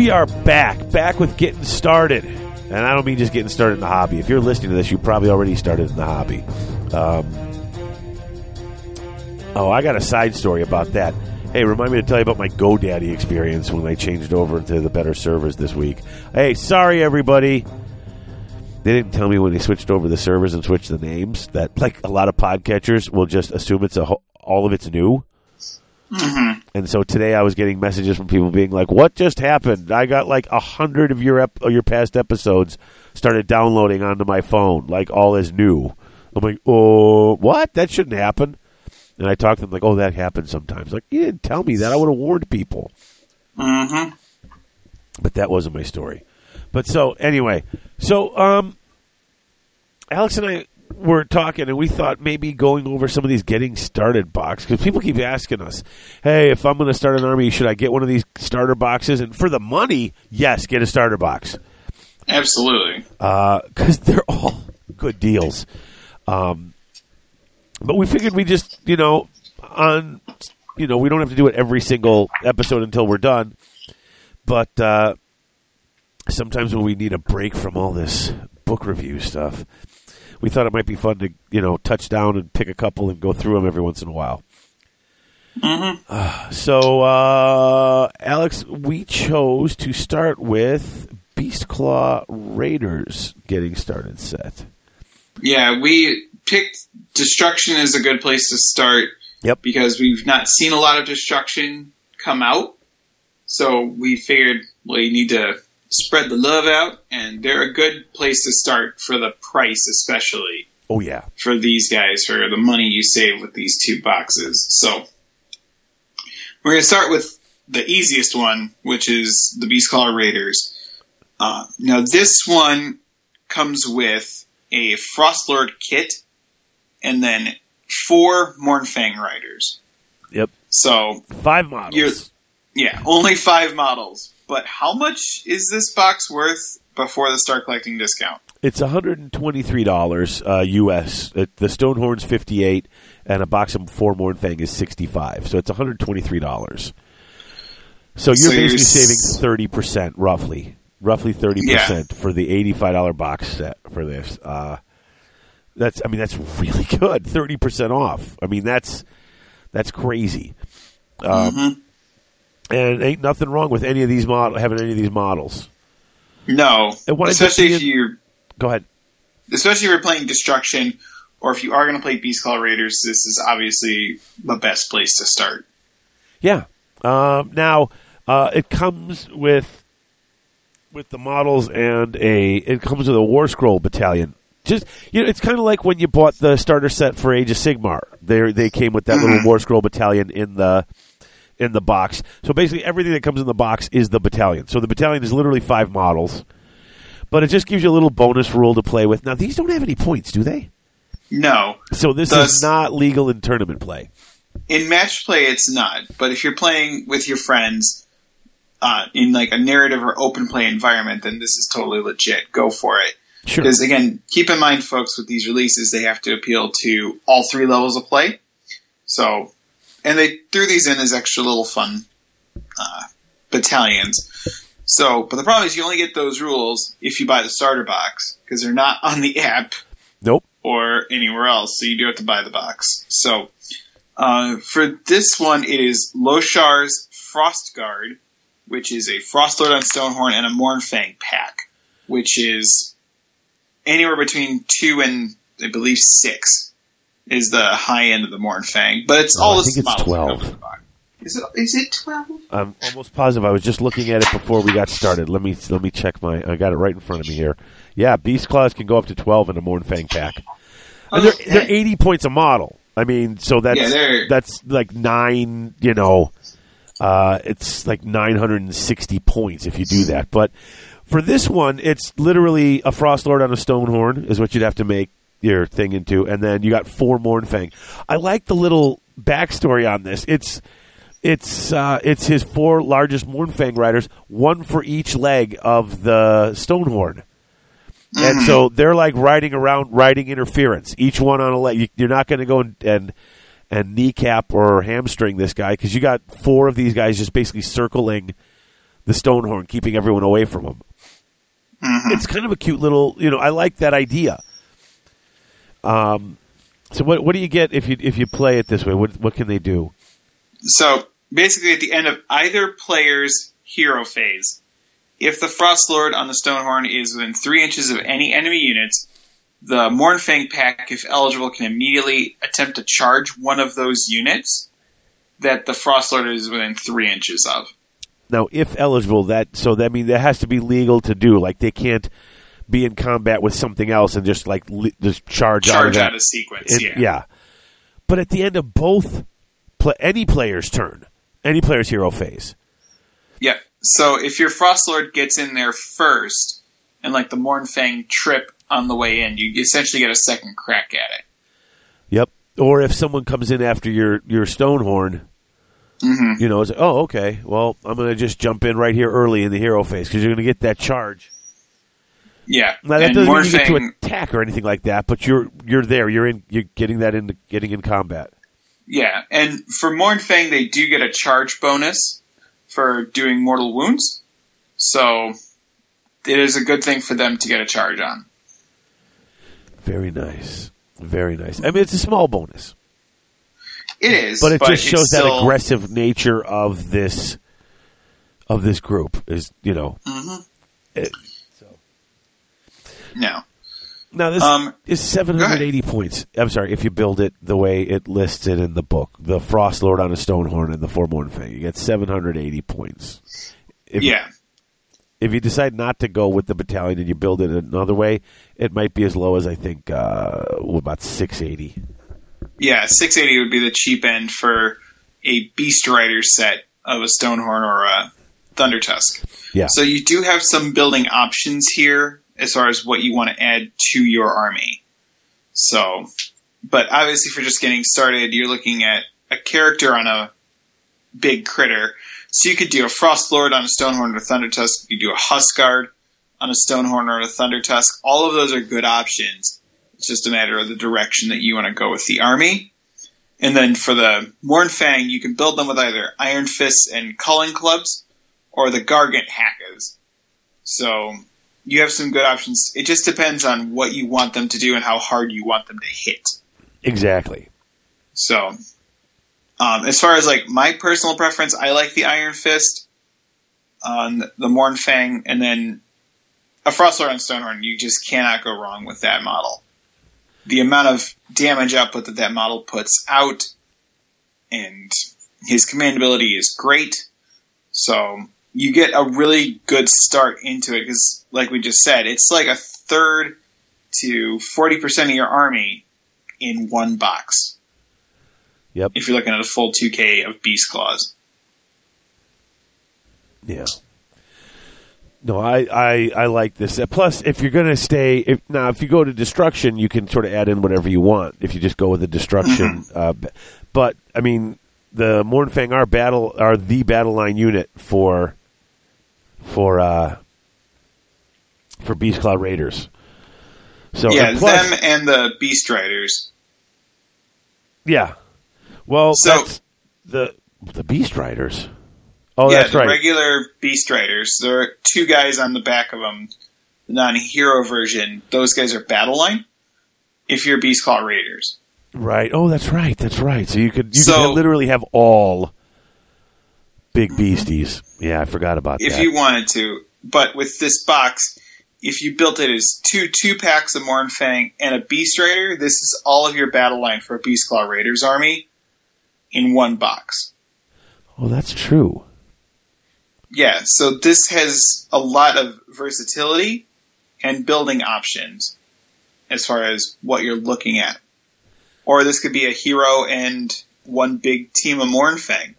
We are back, back with getting started. And I don't mean just getting started in the hobby. If you're listening to this, you probably already started in the hobby. Um, oh, I got a side story about that. Hey, remind me to tell you about my GoDaddy experience when I changed over to the better servers this week. Hey, sorry everybody. They didn't tell me when they switched over the servers and switched the names that like a lot of podcatchers will just assume it's a all of it's new. And so today I was getting messages from people being like, "What just happened? I got like a hundred of your ep- your past episodes started downloading onto my phone, like all is new." I'm like, "Oh, what? That shouldn't happen." And I talked to them like, "Oh, that happens sometimes." Like, you didn't tell me that. I would have warned people. Mm-hmm. But that wasn't my story. But so anyway, so um, Alex and I were talking, and we thought maybe going over some of these getting started box because people keep asking us, "Hey, if I'm going to start an army, should I get one of these starter boxes?" And for the money, yes, get a starter box Absolutely. because they're all good deals. Um, but we figured we just, you know, on, you know, we don't have to do it every single episode until we're done. But uh, sometimes when we need a break from all this book review stuff, we thought it might be fun to, you know, touch down and pick a couple and go through them every once in a while. Uh, [sighs] so, uh, Alex, we chose to start with Beast Claw Raiders getting started set. Yeah, we picked destruction as a good place to start. Yep. Because we've not seen a lot of destruction come out, so we figured well, you need to spread the love out, and they're a good place to start for the price, especially Oh yeah, for these guys for the money you save with these two boxes. So we're going to start with the easiest one, which is the Beast Claw Raiders. Uh, now this one comes with a Frostlord kit and then four Mournfang Riders. yep. So Five models. Yeah, only five models. But how much is this box worth before the start collecting discount? It's one hundred and twenty-three dollars uh, U.S. The Stonehorn's fifty-eight, and a box of four Mournfang is sixty-five. So it's one hundred twenty-three dollars. So you're So you're basically saving thirty percent, roughly, roughly thirty percent for the eighty-five dollar box set for this. Uh, that's, I mean, that's really [laughs] good. Thirty percent off. I mean, that's that's crazy. Um, Mm-hmm. And ain't nothing wrong with any of these model having any of these models. No, It winds up especially if you're Go ahead. especially if you're playing Destruction, or if you are going to play Beast Claw Raiders, this is obviously the best place to start. Yeah. Um, now uh, it comes with with the models and a it comes with a War Scroll battalion. Just you know, it's kind of like when you bought the starter set for Age of Sigmar. They they came with that little War Scroll battalion in the in the box. So basically, everything that comes in the box is the battalion. So the battalion is literally five models, but it just gives you a little bonus rule to play with. Now these don't have any points, do they? No, So this Does- is not legal in tournament play. in match play it's not, but if you're playing with your friends uh, in like a narrative or open play environment, then this is totally legit. Go for it. Sure. Because again, keep in mind, folks, with these releases, they have to appeal to all three levels of play. So, and they threw these in as extra little fun uh, battalions. So, but the problem is you only get those rules if you buy the starter box because they're not on the app Nope. or anywhere else. So you do have to buy the box. So uh, for this one, it is Loshar's Frost Guard, which is a Frostlord on Stonehorn and a Mournfang pack, which is anywhere between two and I believe six is the high end of the Mournfang. But it's Oh, all I think it's 12. come with the box. Is it? Is it twelve? I'm almost positive. I was just looking at it before we got started. Let me let me check my. I got it right in front of me here. Yeah, beast claws can go up to twelve in a Mournfang pack, and they're they're eighty points a model. I mean, so that's Yeah, that's like nine. You know, uh, it's like nine hundred and sixty points if you do that. But for this one, it's literally a frost lord on a stonehorn is what you'd have to make your thing into, and then you got four Mournfang. I like the little backstory on this. It's it's uh, it's his four largest Mournfang riders, one for each leg of the Stonehorn. And so they're like riding around, riding interference, each one on a leg. You, you're not going to go and, and and kneecap or hamstring this guy because you got four of these guys just basically circling the Stonehorn, keeping everyone away from him. Mhm. It's kind of a cute little, you know. I like that idea. Um, so what what do you get if you if you play it this way? What what can they do? So basically, at the end of either player's hero phase, if the Frost Lord on the Stonehorn is within three inches of any enemy units, the Mournfang pack, if eligible, can immediately attempt to charge one of those units that the Frost Lord is within three inches of. Now, if eligible, that so that I mean that has to be legal to do. Like they can't be in combat with something else and just like li- just charge, out of Charge out of sequence, It- yeah. yeah. But at the end of both any player's turn, any player's hero phase, Yeah. So if your Frost Lord gets in there first, and like the Mournfang trip on the way in, you essentially get a second crack at it. Yep. Or if someone comes in after your your Stonehorn, hmm you know, it's like, oh, okay. Well, I'm going to just jump in right here early in the hero phase because you're going to get that charge. Yeah. Now that and doesn't mean you get to attack or anything like that, but you're you're there. You're in. You're getting that into getting in combat. yeah, and for Mournfang, they do get a charge bonus for doing mortal wounds. So it is a good thing for them to get a charge on. Very nice. Very nice. I mean, it's a small bonus, It is, but it just it's shows that still- aggressive nature of this of this group. Is you know. Mhm. It- No. now this Um, is 780 points. I'm sorry if you build it the way it lists it in the book. The Frost Lord on a Stonehorn and the four Mournfang. You get 780 points. If, Yeah. If you decide not to go with the battalion and you build it another way, it might be as low as I think uh, about 680. Yeah, 680 would be the cheap end for a Beast Rider set of a Stonehorn or a Thunder Tusk. Yeah. So you do have some building options here as far as what you want to add to your army. So, but obviously for just getting started, you're looking at a character on a big critter. So you could do a Frost Lord on a Stonehorn or a Thunder Tusk. You could do a Huskard on a Stonehorn or a Thunder Tusk. All of those are good options. It's just a matter of the direction that you want to go with the army. And then for the Mournfang, you can build them with either Iron Fists and Culling Clubs or the Gargant Hackers. So you have some good options. It just depends on what you want them to do and how hard you want them to hit. Exactly. So, um, as far as like my personal preference, I like the Iron Fist on the Mournfang, and then a Frostlord on Stonehorn. You just cannot go wrong with that model. The amount of damage output that that model puts out, and his command ability is great. So you get a really good start into it because, like we just said, it's like a third to forty percent of your army in one box Yep. if you're looking at a full 2K of Beast Claws. Yeah. No, I, I, I like this. Plus, if you're going to stay, if, now if you go to destruction, you can sort of add in whatever you want. If you just go with the destruction, uh, but I mean, the Mournfang are battle are the battle line unit for for uh, for Beast Claw Raiders. So yeah, and plus- them and the Beast Riders. yeah. Well, So- the the Beast Riders. Oh, yeah, that's the right. regular Beast Riders. There are two guys on the back of them. The non-hero version, those guys are battle line. If you're Beast Claw Raiders, Right. Oh, that's right. That's right. So you could you So- could literally have all big beasties. Yeah, I forgot about if that. If you wanted to. But with this box, if you built it as two two packs of Mournfang and a Beast Raider, this is all of your battle line for a Beast Claw Raiders army in one box. oh, that's true. Yeah, so this has a lot of versatility and building options as far as what you're looking at. Or this could be a hero and one big team of Mournfang.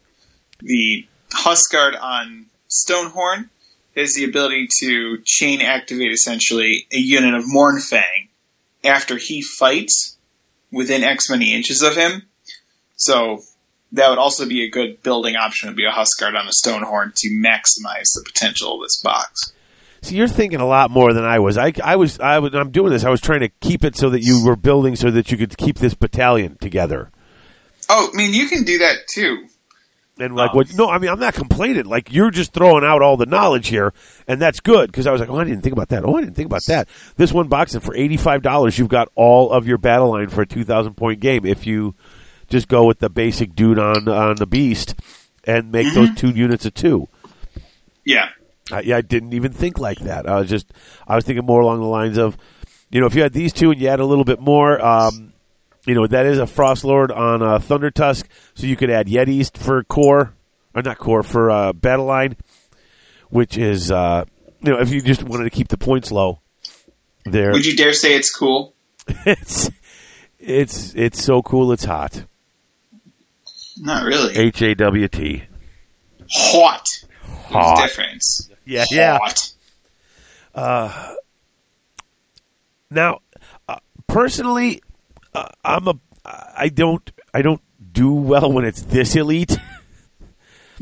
The Huskard on Stonehorn has the ability to chain activate essentially a unit of Mournfang after he fights within X many inches of him. So that would also be a good building option would be a Huskard on a Stonehorn to maximize the potential of this box. See, you're thinking a lot more than I was. I, I was, I was, I'm doing this. I was trying to keep it so that you were building so that you could keep this battalion together. Oh, I mean, you can do that too. And like Oh. what? No, I mean I'm not complaining. Like you're just throwing out all the knowledge here, and that's good because I was like, oh, I didn't think about that. Oh, I didn't think about that. This one box, and for eighty five dollars, you've got all of your battle line for a two thousand point game. If you just go with the basic dude on on the beast and make those two units of two. Yeah. I, yeah, I didn't even think like that. I was just, I was thinking more along the lines of, you know, if you had these two and you add a little bit more, um, you know, that is a Frost Lord on uh, Thunder Tusk, so you could add Yetis for core, or not core for uh, battle line, which is, uh, you know, if you just wanted to keep the points low, there, Would you dare say it's cool? [laughs] it's, it's, it's so cool, it's hot. Not really. H A W T. Hot. Hot. There's difference. Yeah, yeah. Hot. Now, uh, personally, uh, I'm a I don't I don't do well when it's this elite. [laughs]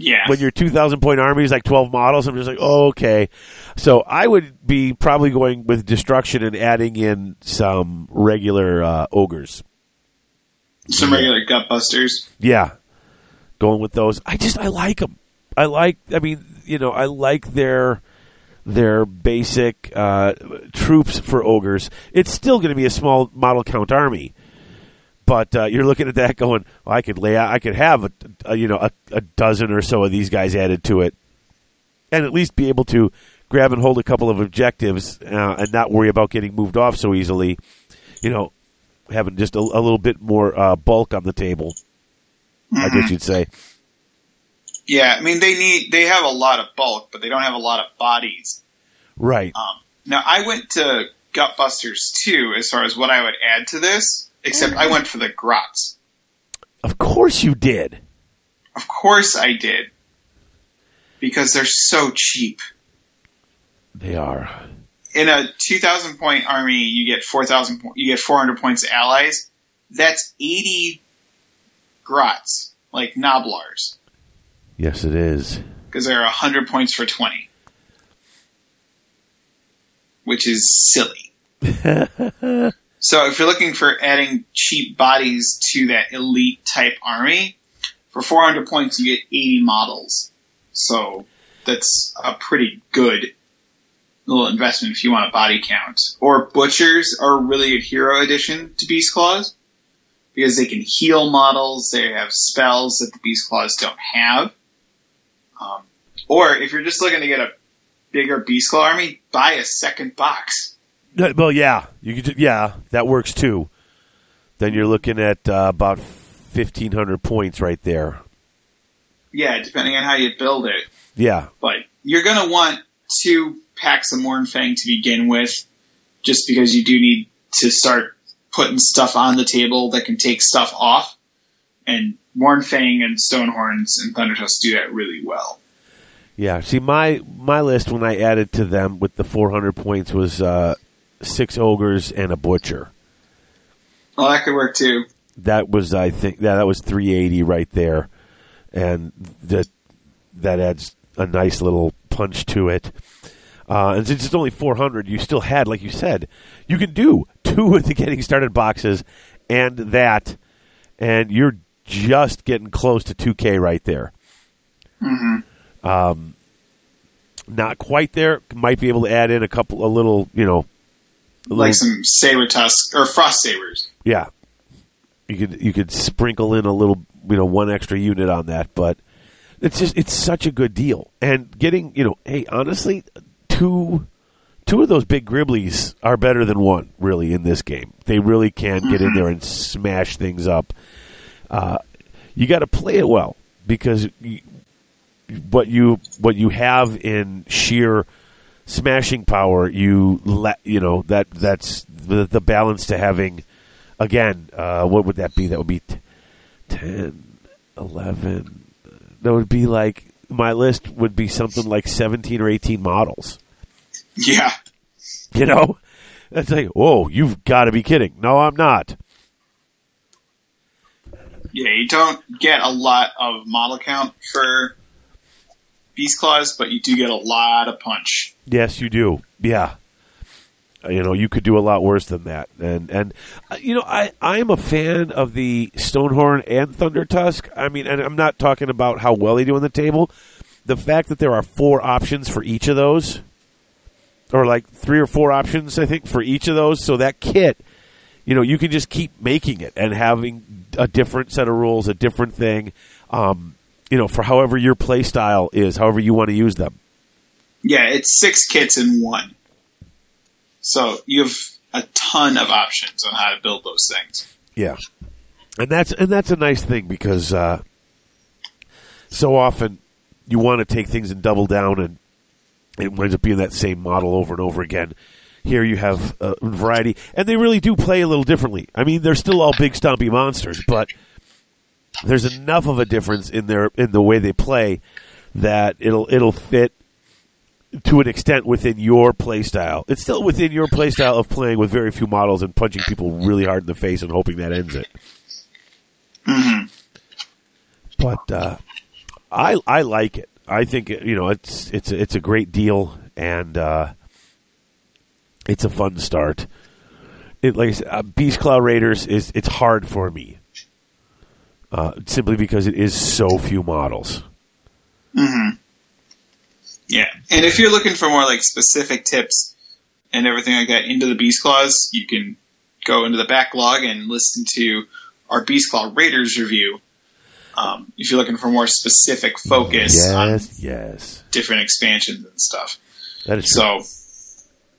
Yeah. when your 2,000 point army is like 12 models, I'm just like, oh, okay. So I would be probably going with destruction and adding in some regular uh, ogres. Some regular gut busters. Yeah, going with those. I just I like them. I like. I mean, you know, I like their their basic uh, troops for ogres. It's still going to be a small model count army, but uh, you're looking at that going, well, I could lay out, I could have a, a you know a, a dozen or so of these guys added to it, and at least be able to grab and hold a couple of objectives uh, and not worry about getting moved off so easily. You know, having just a, a little bit more uh, bulk on the table. I guess you'd say. Yeah, I mean they need they have a lot of bulk, but they don't have a lot of bodies. Right. Um, now I went to Gutbusters too, as far as what I would add to this, except I went for the grots. Of course you did. Of course I did, because they're so cheap. They are. In a two thousand point army, you get four thousand. You get four hundred points of allies. That's eighty grots, like Gnoblars, Yes, it is. because there are hundred points for twenty, which is silly. [laughs] so if you're looking for adding cheap bodies to that elite type army, for 400 points you get 80 models. So that's a pretty good little investment if you want a body count. Or butchers are really a hero addition to Beast Claws because they can heal models. They have spells that the Beast Claws don't have. Um, or if you're just looking to get a bigger Beast Claw army, buy a second box. Well, yeah, you could. Yeah, that works too. Then you're looking at uh, about fifteen hundred points right there. Yeah, depending on how you build it. Yeah, But you're going to want two packs of Mournfang to begin with, just because you do need to start putting stuff on the table that can take stuff off. And Mournfang and Stonehorns and Thundertusk do that really well. yeah. See, my my list when I added to them with the four hundred points was uh, six ogres and a butcher. Well, that could work too. That was, I think, that that was three eighty right there, and that that adds a nice little punch to it. Uh, and since it's only 400, you still had, like you said, you can do two [laughs] of the getting started boxes and that, and you're just getting close to 2K right there. Um, not quite there. Might be able to add in a couple, a little, you know, a Like some Saber Tusk or Frost Sabers. yeah. You could you could sprinkle in a little, you know, one extra unit on that, but it's just it's such a good deal. And getting, you know, hey, honestly, two two of those big Griblies are better than one, really, in this game. They really can get in there and smash things up. Uh, you got to play it well because you, what you what you have in sheer smashing power, you let you know that that's the, the balance to having. Again, uh, what would that be? That would be t- 10, 11. That would be like my list would be something like seventeen or eighteen models. Yeah. You know, that's like, whoa, you've got to be kidding. No, I'm not. Yeah, you don't get a lot of model count for Beast Claws, but you do get a lot of punch. Yes, you do. Yeah. You know, you could do a lot worse than that. And and uh, you know, I I am a fan of the Stonehorn and Thunder Tusk. I mean, and I'm not talking about how well they do on the table. The fact that there are four options for each of those, or like three or four options, I think, for each of those. So that kit, you know, you can just keep making it and having a different set of rules, a different thing. Um, you know, for however your play style is, however you want to use them. Yeah, it's six kits in one. So you have a ton of options on how to build those things. Yeah, and that's and that's a nice thing because uh, so often you want to take things and double down, and it winds up being that same model over and over again. Here you have a variety, and they really do play a little differently. I mean, they're still all big stompy monsters, but there's enough of a difference in their in the way they play that it'll it'll fit to an extent within your play style. It's still within your play style of playing with very few models and punching people really hard in the face and hoping that ends it. hmm But uh, I I like it. I think you know it's it's it's a great deal and uh, it's a fun start. It like I said, uh, Beast Claw Raiders is it's hard for me uh, simply because it is so few models. hmm Yeah, and if you're looking for more like specific tips and everything like that into the Beast Claws, you can go into the backlog and listen to our Beast Claw Raiders review. Um, if you're looking for more specific focus on Yes, yes, different expansions and stuff. that is true.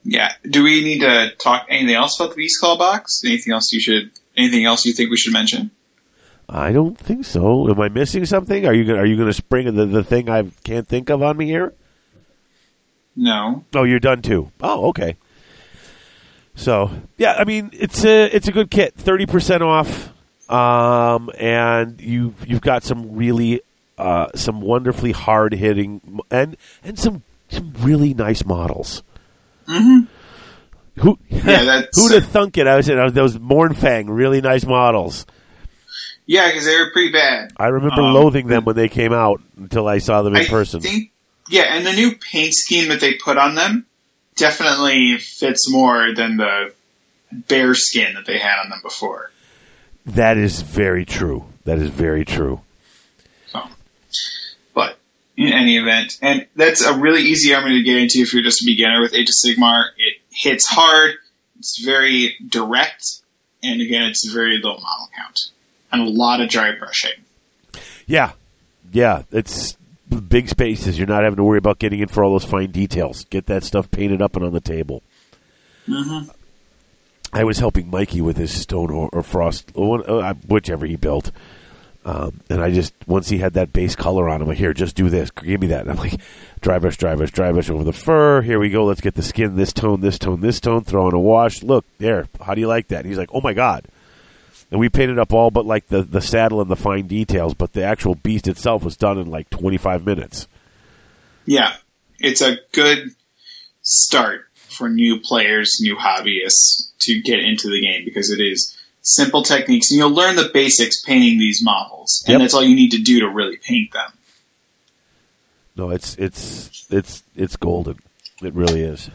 Yeah. Do we need to talk anything else about the Beast Claw box? Anything else you should? Anything else you think we should mention? I don't think so. Am I missing something? Are you gonna, are you going to spring the the thing I can't think of on me here? No. Oh, you're done too. Oh, okay. So yeah, I mean it's a it's a good kit, thirty percent off, um, and you you've got some really uh, some wonderfully hard hitting and and some some really nice models. Mhm. Who Yeah, [laughs] that's- who'd have thunk it? I was saying those Mournfang, really nice models. Yeah, because they were pretty bad. I remember Um, loathing them when they came out until I saw them in I person. think, yeah, and the new paint scheme that they put on them definitely fits more than the bear skin that they had on them before. that is very true. That is very true. In any event, and that's a really easy army to get into if you're just a beginner with Age of Sigmar. It hits hard. It's very direct, and again, it's a very low model count and a lot of dry brushing. Yeah, yeah. It's big spaces. You're not having to worry about getting in for all those fine details. Get that stuff painted up and on the table. Mm-hmm. I was helping Mikey with his stone or, or frost, uh, whichever he built. Um, and I just once he had that base color on him, like here, just do this, give me that. And I'm like, dry brush, dry brush, dry brush over the fur. Here we go. Let's get the skin this tone, this tone, this tone. Throw in a wash. Look there. How do you like that? And he's like, oh my god. And we painted up all but like the the saddle and the fine details, but the actual beast itself was done in like 25 minutes. Yeah, it's a good start for new players, new hobbyists to get into the game because it is simple techniques and you'll learn the basics painting these models and Yep. that's all you need to do to really paint them. No, it's it's it's it's golden. It really is.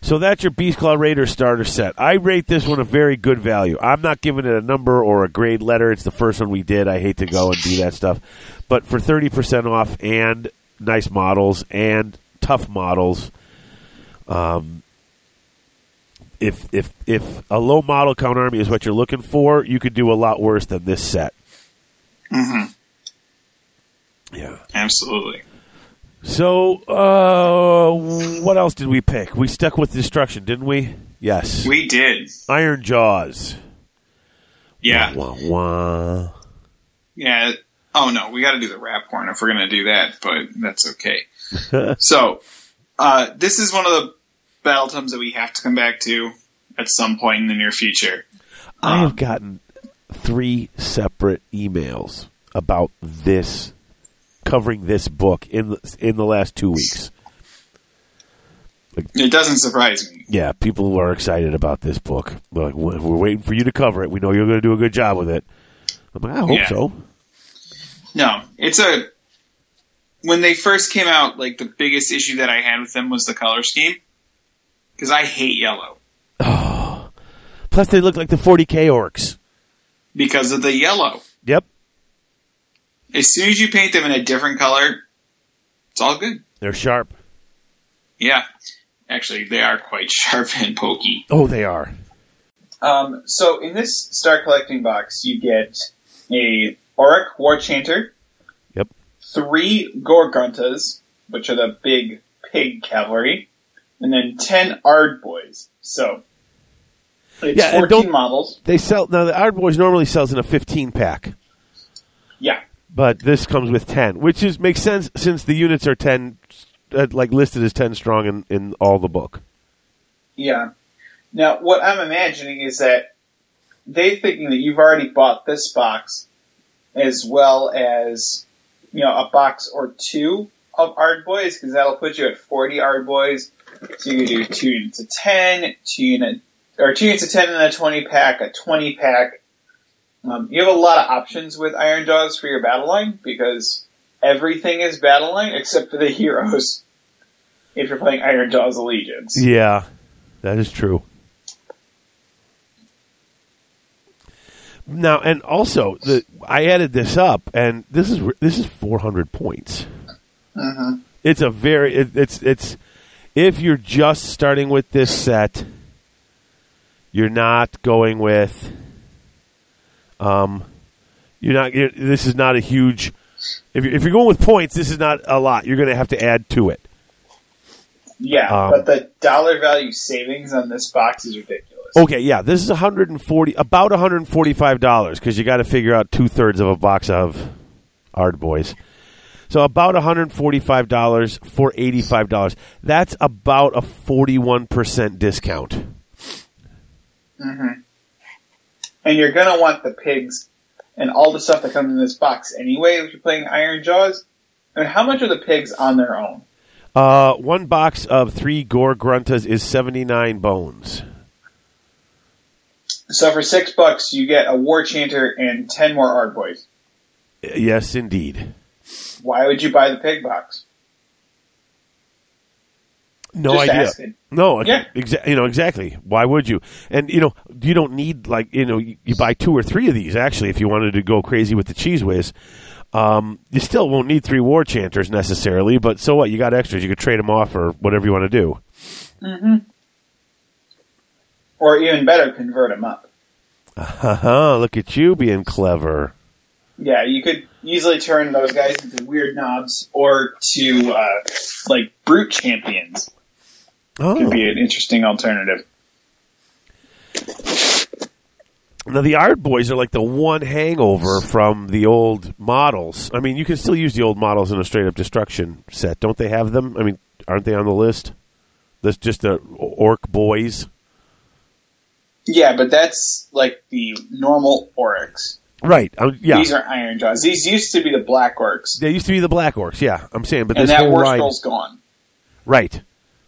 So that's your Beast Claw Raider starter set. I rate this one a very good value. I'm not giving it a number or a grade letter. It's the first one we did. I hate to go and do that stuff. But for 30% off and nice models and tough models, um, if if if a low model count army is what you're looking for, you could do a lot worse than this set. hmm Yeah. Absolutely. So, uh, what else did we pick? We stuck with destruction, didn't we? Yes. We did. Iron Jaws. Yeah. Wah, wah. Yeah. Oh no, we got to do the rap horn if we're going to do that, but that's okay. [laughs] so, uh, this is one of the battle tomes that we have to come back to at some point in the near future. I have Um, gotten three separate emails about this, covering this book in the, in the last two weeks. It doesn't surprise me. Yeah, people are excited about this book. Like, we're we're waiting for you to cover it. We know you're going to do a good job with it. I'm like, I hope Yeah. so. No, it's a. When they first came out, like the biggest issue that I had with them was the color scheme. Because I hate yellow [sighs] Plus, they look like the 40k orcs. because of the yellow. Yep, As soon as you paint them in a different color, it's all good. they're sharp. Yeah, actually, they are quite [laughs] sharp and pokey. Oh, they are. Um, so in this Start Collecting box, you get a Orruk War Chanter. Yep. Three Gore Gruntas, which are the big pig cavalry, and then ten Ard Boys. So it's Yeah, fourteen don't- models. They sell now. The Ard Boys normally sells in a 15 pack, Yeah. but this comes with 10, which is makes sense since the units are 10, uh, like listed as 10 strong in, in all the book. Yeah. Now, what I'm imagining is that they thinking that you've already bought this box, as well as you know a box or two of Ard Boys, because that'll put you at 40 Ard Boys. So you can do two units of 10, two unit or two units of 10 in a 20 pack, a 20 pack. Um, you have a lot of options with Iron Jaws for your battle line because everything is battle line except for the [laughs] heroes. If you're playing Iron Jaws Allegiance. Yeah, that is true. Now, and also, the I added this up, and this is this is 400 points. Mhm. It's a very it, it's it's if you're just starting with this set, you're not going with um you're not you're, this is not a huge if you're, if you're going with points, this is not a lot. You're going to have to add to it. Yeah, Um, but the dollar value savings on this box is ridiculous. Okay, yeah, this is 140, about 145 dollars because you got to figure out two thirds of a box of Ard Boys. So about 145 dollars for 85 dollars. That's about a 41 percent discount. And you're gonna want the pigs and all the stuff that comes in this box anyway if you're playing Iron Jaws. I mean, how much are the pigs on their own? Uh, one box of three Gore Gruntas is 79 bones. So for six bucks, you get a War Chanter and ten more Ard Boys. Yes, indeed. Why would you buy the pig box? No Just idea. asking. No, Yeah. exa- you know exactly. Why would you? And you know, you don't need like you know, you, you buy two or three of these. Actually, if you wanted to go crazy with the cheese whiz, um, you still won't need three war chanters necessarily. But so what? You got extras. You could trade them off or whatever you want to do. Or even better, convert them up. Haha! [laughs] Look at you being clever. Yeah, you could easily turn those guys into weird knobs or to uh, like brute champions. Oh, Could be an interesting alternative. Now the Ard Boys are like the one hangover from the old models. I mean, you can still use the old models in a straight up destruction set, don't they have them? I mean, aren't they on the list? That's just the Orc Boys, Yeah, but that's like the normal Orruks. Right? Um, yeah, These are Iron Jaws. These used to be the Black Orcs, they used to be the Black Orcs. Yeah, I'm saying, but and this that whole line, Scroll's gone. right?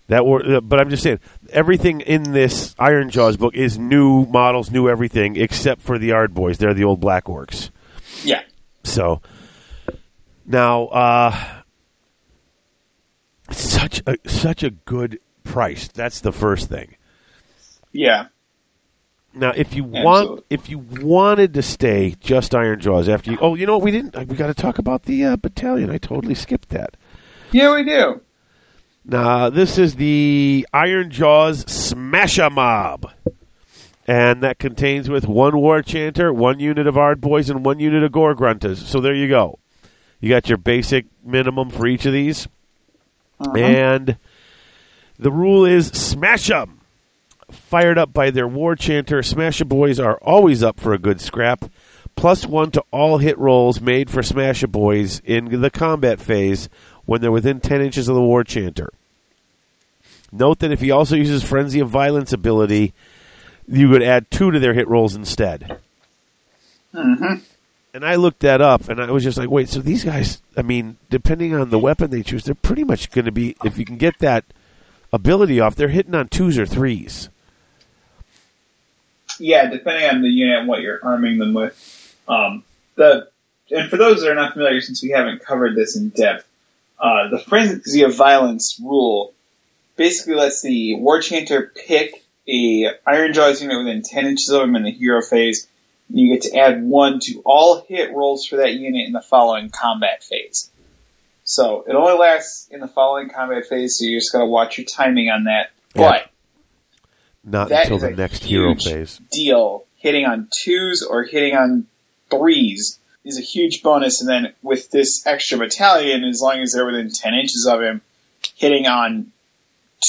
That war, uh, but I'm just saying, everything in this Iron Jaws book is new models, new everything, except for the Ard Boys. They're the old Black Orcs. Yeah, So now, uh, such a such a good price. That's the first thing. yeah. Now, if you want, if you wanted to stay just Iron Jaws after you, oh, you know what? We didn't. We got to talk about the uh, battalion. I totally skipped that. Yeah, we do. Now, this is the Iron Jaws Smasher Mob. And that contains with one War Chanter, one unit of Ard Boys, and one unit of Gore Gruntas. So there you go. You got your basic minimum for each of these. And the rule is smash 'em. Fired up by their War Chanter, Smasher Boys are always up for a good scrap. Plus one to all hit rolls made for Smasher Boys in the combat phase when they're within 10 inches of the War Chanter. Note that if he also uses Frenzy of Violence ability, you would add two to their hit rolls instead. Mm-hmm. And I looked that up, and I was just like, wait, so these guys, I mean, depending on the weapon they choose, they're pretty much going to be, if you can get that ability off, they're hitting on twos or threes. Yeah, depending on the unit and what you're arming them with. Um, the and for those that are not familiar, since we haven't covered this in depth, uh, the frenzy of violence rule basically lets the War Chanter pick a Iron Jaws unit within 10 inches of him in the hero phase. And you get to add one to all hit rolls for that unit in the following combat phase. So it only lasts in the following combat phase, so you're just gotta watch your timing on that. Yeah. But Not That until is the a next hero huge phase. deal hitting on twos or hitting on threes is a huge bonus. And then with this extra battalion, as long as they're within 10 inches of him, hitting on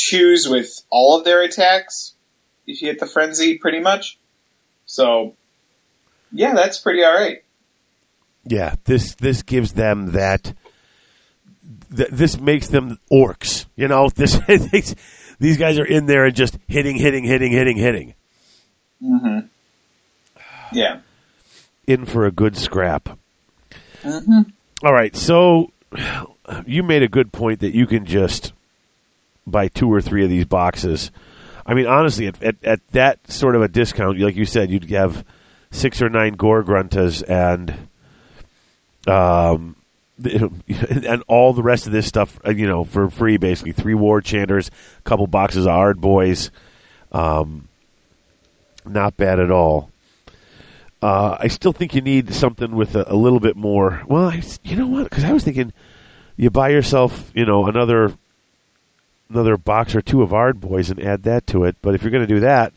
twos with all of their attacks, if you hit the frenzy, pretty much. So, yeah, that's pretty alright. Yeah, this this gives them that. Th- this makes them orcs. You know, [laughs] this these, guys are in there and just hitting, hitting, hitting, hitting, hitting. hmm Yeah. In for a good scrap. hmm All right, so you made a good point that you can just buy two or three of these boxes. I mean, honestly, at, at, at that sort of a discount, like you said, you'd have six or nine gore gruntas and um [laughs] and all the rest of this stuff, uh, you know, for free, basically three war chanters, a couple boxes of hard boys, um, not bad at all. Uh, I still think you need something with a, a little bit more. Well, I, you know what? Because I was thinking, you buy yourself, you know, another another box or two of Ard Boys and add that to it. But if you're going to do that,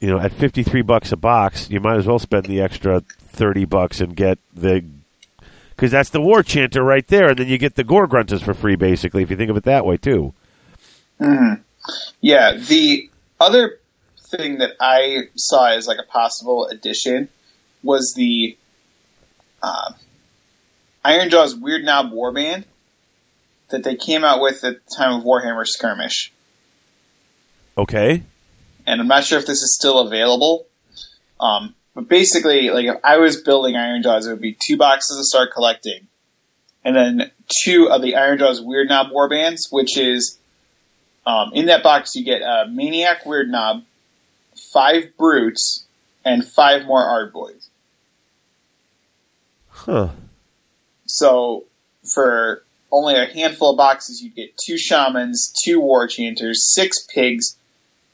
you know, at fifty three bucks a box, you might as well spend the extra thirty bucks and get the because that's the War Chanter right there, and then you get the Gore Gruntas for free, basically. If you think of it that way, too. hmm Yeah, the other thing that I saw as like a possible addition was the uh, Iron Jaws Weird Knob Warband that they came out with at the time of Warhammer Skirmish. Okay. And I'm not sure if this is still available. Um, but basically, like if I was building Iron Jaws, it would be two boxes to start collecting, and then two of the Iron Jaws Weird Knob Warbands, which is um, in that box you get a Maniac Weird Knob, five Brutes, and five more Ard Boys. Huh. So for only a handful of boxes, you'd get two Shamans, two War Chanters, six Pigs,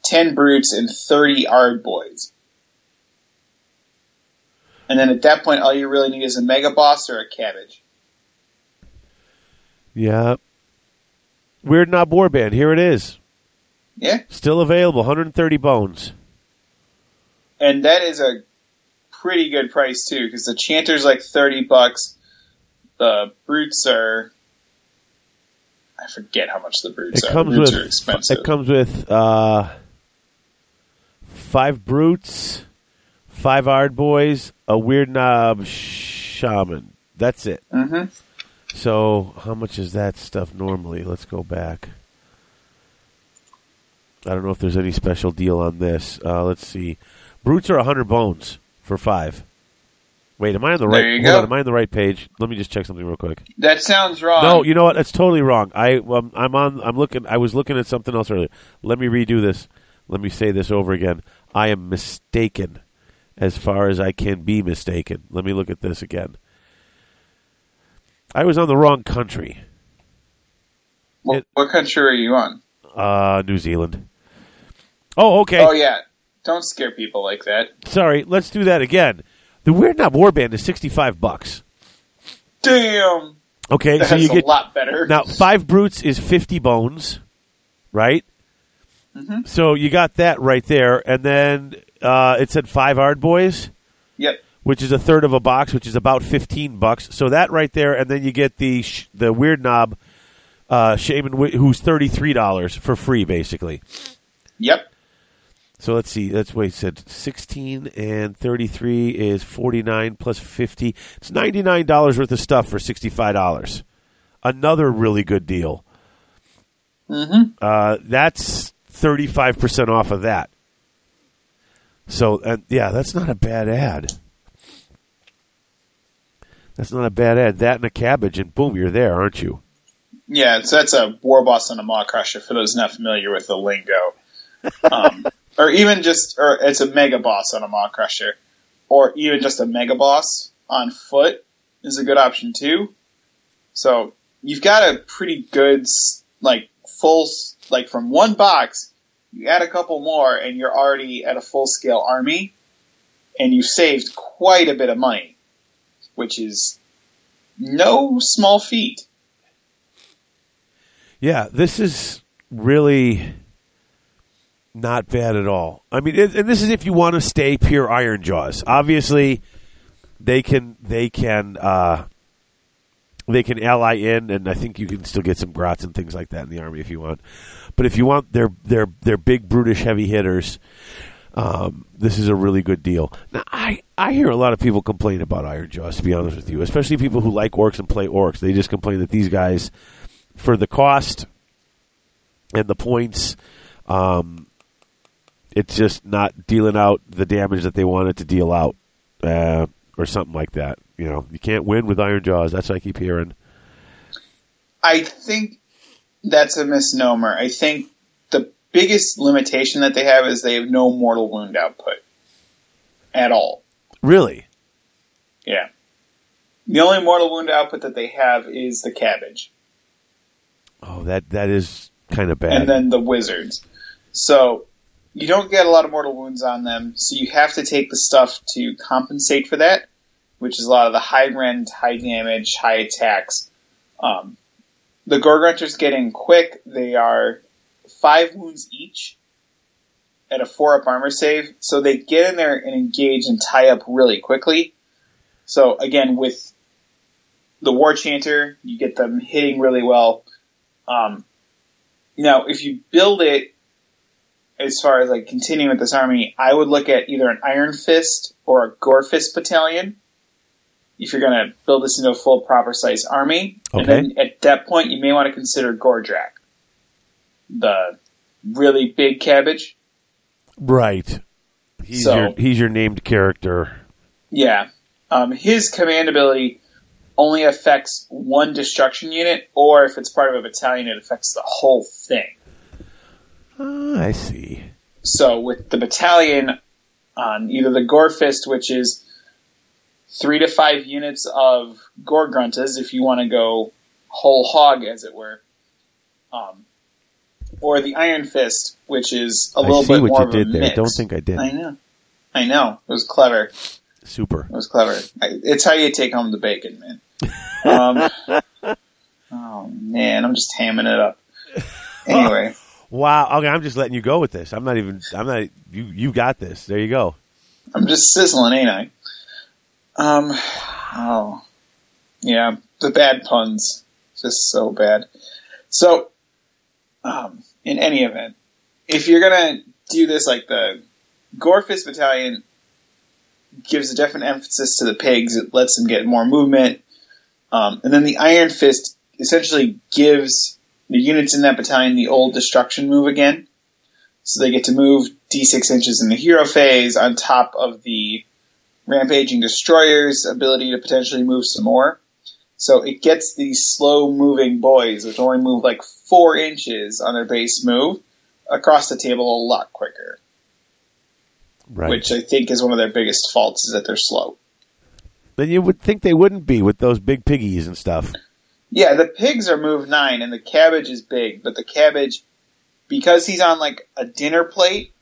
ten Brutes, and thirty Ard Boys. And then at that point, all you really need is a Mega Boss or a Cabbage. Yeah. Weird Knob Warband. Here it is. Yeah, Still available. 130 bones. and that is a pretty good price too, because the Chanter's like thirty bucks. The Brutes are. I forget how much the Brutes It are. comes Brutes with are expensive. it comes with uh, five brutes, five ard boys, a weird knob shaman. That's it. hmm So how much is that stuff normally? Let's go back. I don't know if there's any special deal on this. Uh, let's see. Brutes are 100 bones for five. Wait, am I on the right? There you hold go. on, am I on the right page? Let me just check something real quick. That sounds wrong. No, you know what? That's totally wrong. I um, I'm on. I'm looking. I was looking at something else earlier. Let me redo this. Let me say this over again. I am mistaken, as far as I can be mistaken. Let me look at this again. I was on the wrong country. What, It- what country are you on? Uh, New Zealand. Oh, okay. Oh yeah, don't scare people like that. Sorry. Let's do that again. The Weird Knob Warband is sixty-five bucks. Damn, Okay, that's so you get a lot better. Now, five brutes is 50 bones, right? Mhm. So you got that right there. And then uh, it said five ard boys, Yep. which is a third of a box, which is about 15 bucks. So that right there. And then you get the sh- the weird knob uh, shaman, who's $33 for free, basically. Yep. So let's see. That's what he said. 16 and 33 is 49 plus 50. It's $99 worth of stuff for $65. Another really good deal. Mm-hmm. Uh, that's 35% off of that. So, and yeah, that's not a bad ad. That's not a bad ad. That and a cabbage, and boom, you're there, aren't you? Yeah, so that's a war boss and a Maw-krusha for those not familiar with the lingo. Um, [laughs] or even just, or it's a mega boss on a Maw-krusha, or even just a mega boss on foot is a good option too. So you've got a pretty good, like full, like from one box, you add a couple more and you're already at a full scale army and you've saved quite a bit of money, which is no small feat. Yeah, this is really not bad at all. I mean, and this is if you want to stay pure Iron Jaws. Obviously, they can they can uh, they can ally in, and I think you can still get some grots and things like that in the army if you want. But if you want their their their big brutish heavy hitters, um, this is a really good deal. Now, I I hear a lot of people complain about Iron Jaws. To be honest with you, especially people who like orcs and play orcs, they just complain that these guys, for the cost and the points, um, it's just not dealing out the damage that they wanted to deal out, uh, or something like that. You know, you can't win with Iron Jaws. That's what I keep hearing. I think that's a misnomer. I think the biggest limitation that they have is they have no mortal wound output at all. Really? Yeah. The only mortal wound output that they have is the cabbage. Oh, that that is kind of bad. and then the wizards. So you don't get a lot of mortal wounds on them, so you have to take the stuff to compensate for that, which is a lot of the high rend, high damage, high attacks. Um, the Gore Gruntas get in quick. They are five wounds each at a four up armor save, so they get in there and engage and tie up really quickly. So again, with the War Chanter, you get them hitting really well. Um, now, if you build it as far as like continuing with this army, I would look at either an Iron Fist or a Gore Fist battalion. If you're going to build this into a full proper size army, and then at that point, you may want to consider Gordrakk, the really big cabbage. right. He's So- your he's your named character. Yeah, um, his command ability only affects one destruction unit, or if it's part of a battalion, it affects the whole thing. Ah, I see. So with the battalion on either the Gore Fist, which is three to five units of Gore Gruntas, if you want to go whole hog, as it were, um, or the Iron Fist, which is a I little see bit what more you of did a there. mix. Don't think I did. I know. I know. It was clever. Super. It was clever. I, it's how you take home the bacon, man. Um, [laughs] oh man, I'm just hamming it up. Anyway. [laughs] Wow. Okay, I'm just letting you go with this. I'm not even. I'm not. You. You got this. There you go. I'm just sizzling, ain't I? Um, oh, yeah, the bad puns, just so bad. So, um, in any event, if you're gonna do this, like the Gorefist Battalion gives a definite emphasis to the pigs, it lets them get more movement, um, and then the Iron Fist essentially gives the units in that battalion the old destruction move again. So they get to move d6 inches in the hero phase on top of the rampaging destroyer's ability to potentially move some more. So it gets these slow moving boys, which only move like four inches on their base move, across the table a lot quicker. Right. Which I think is one of their biggest faults is that they're slow. then you would think they wouldn't be with those big piggies and stuff. Yeah, the pigs are move nine and the cabbage is big, but the cabbage, because he's on like a dinner plate,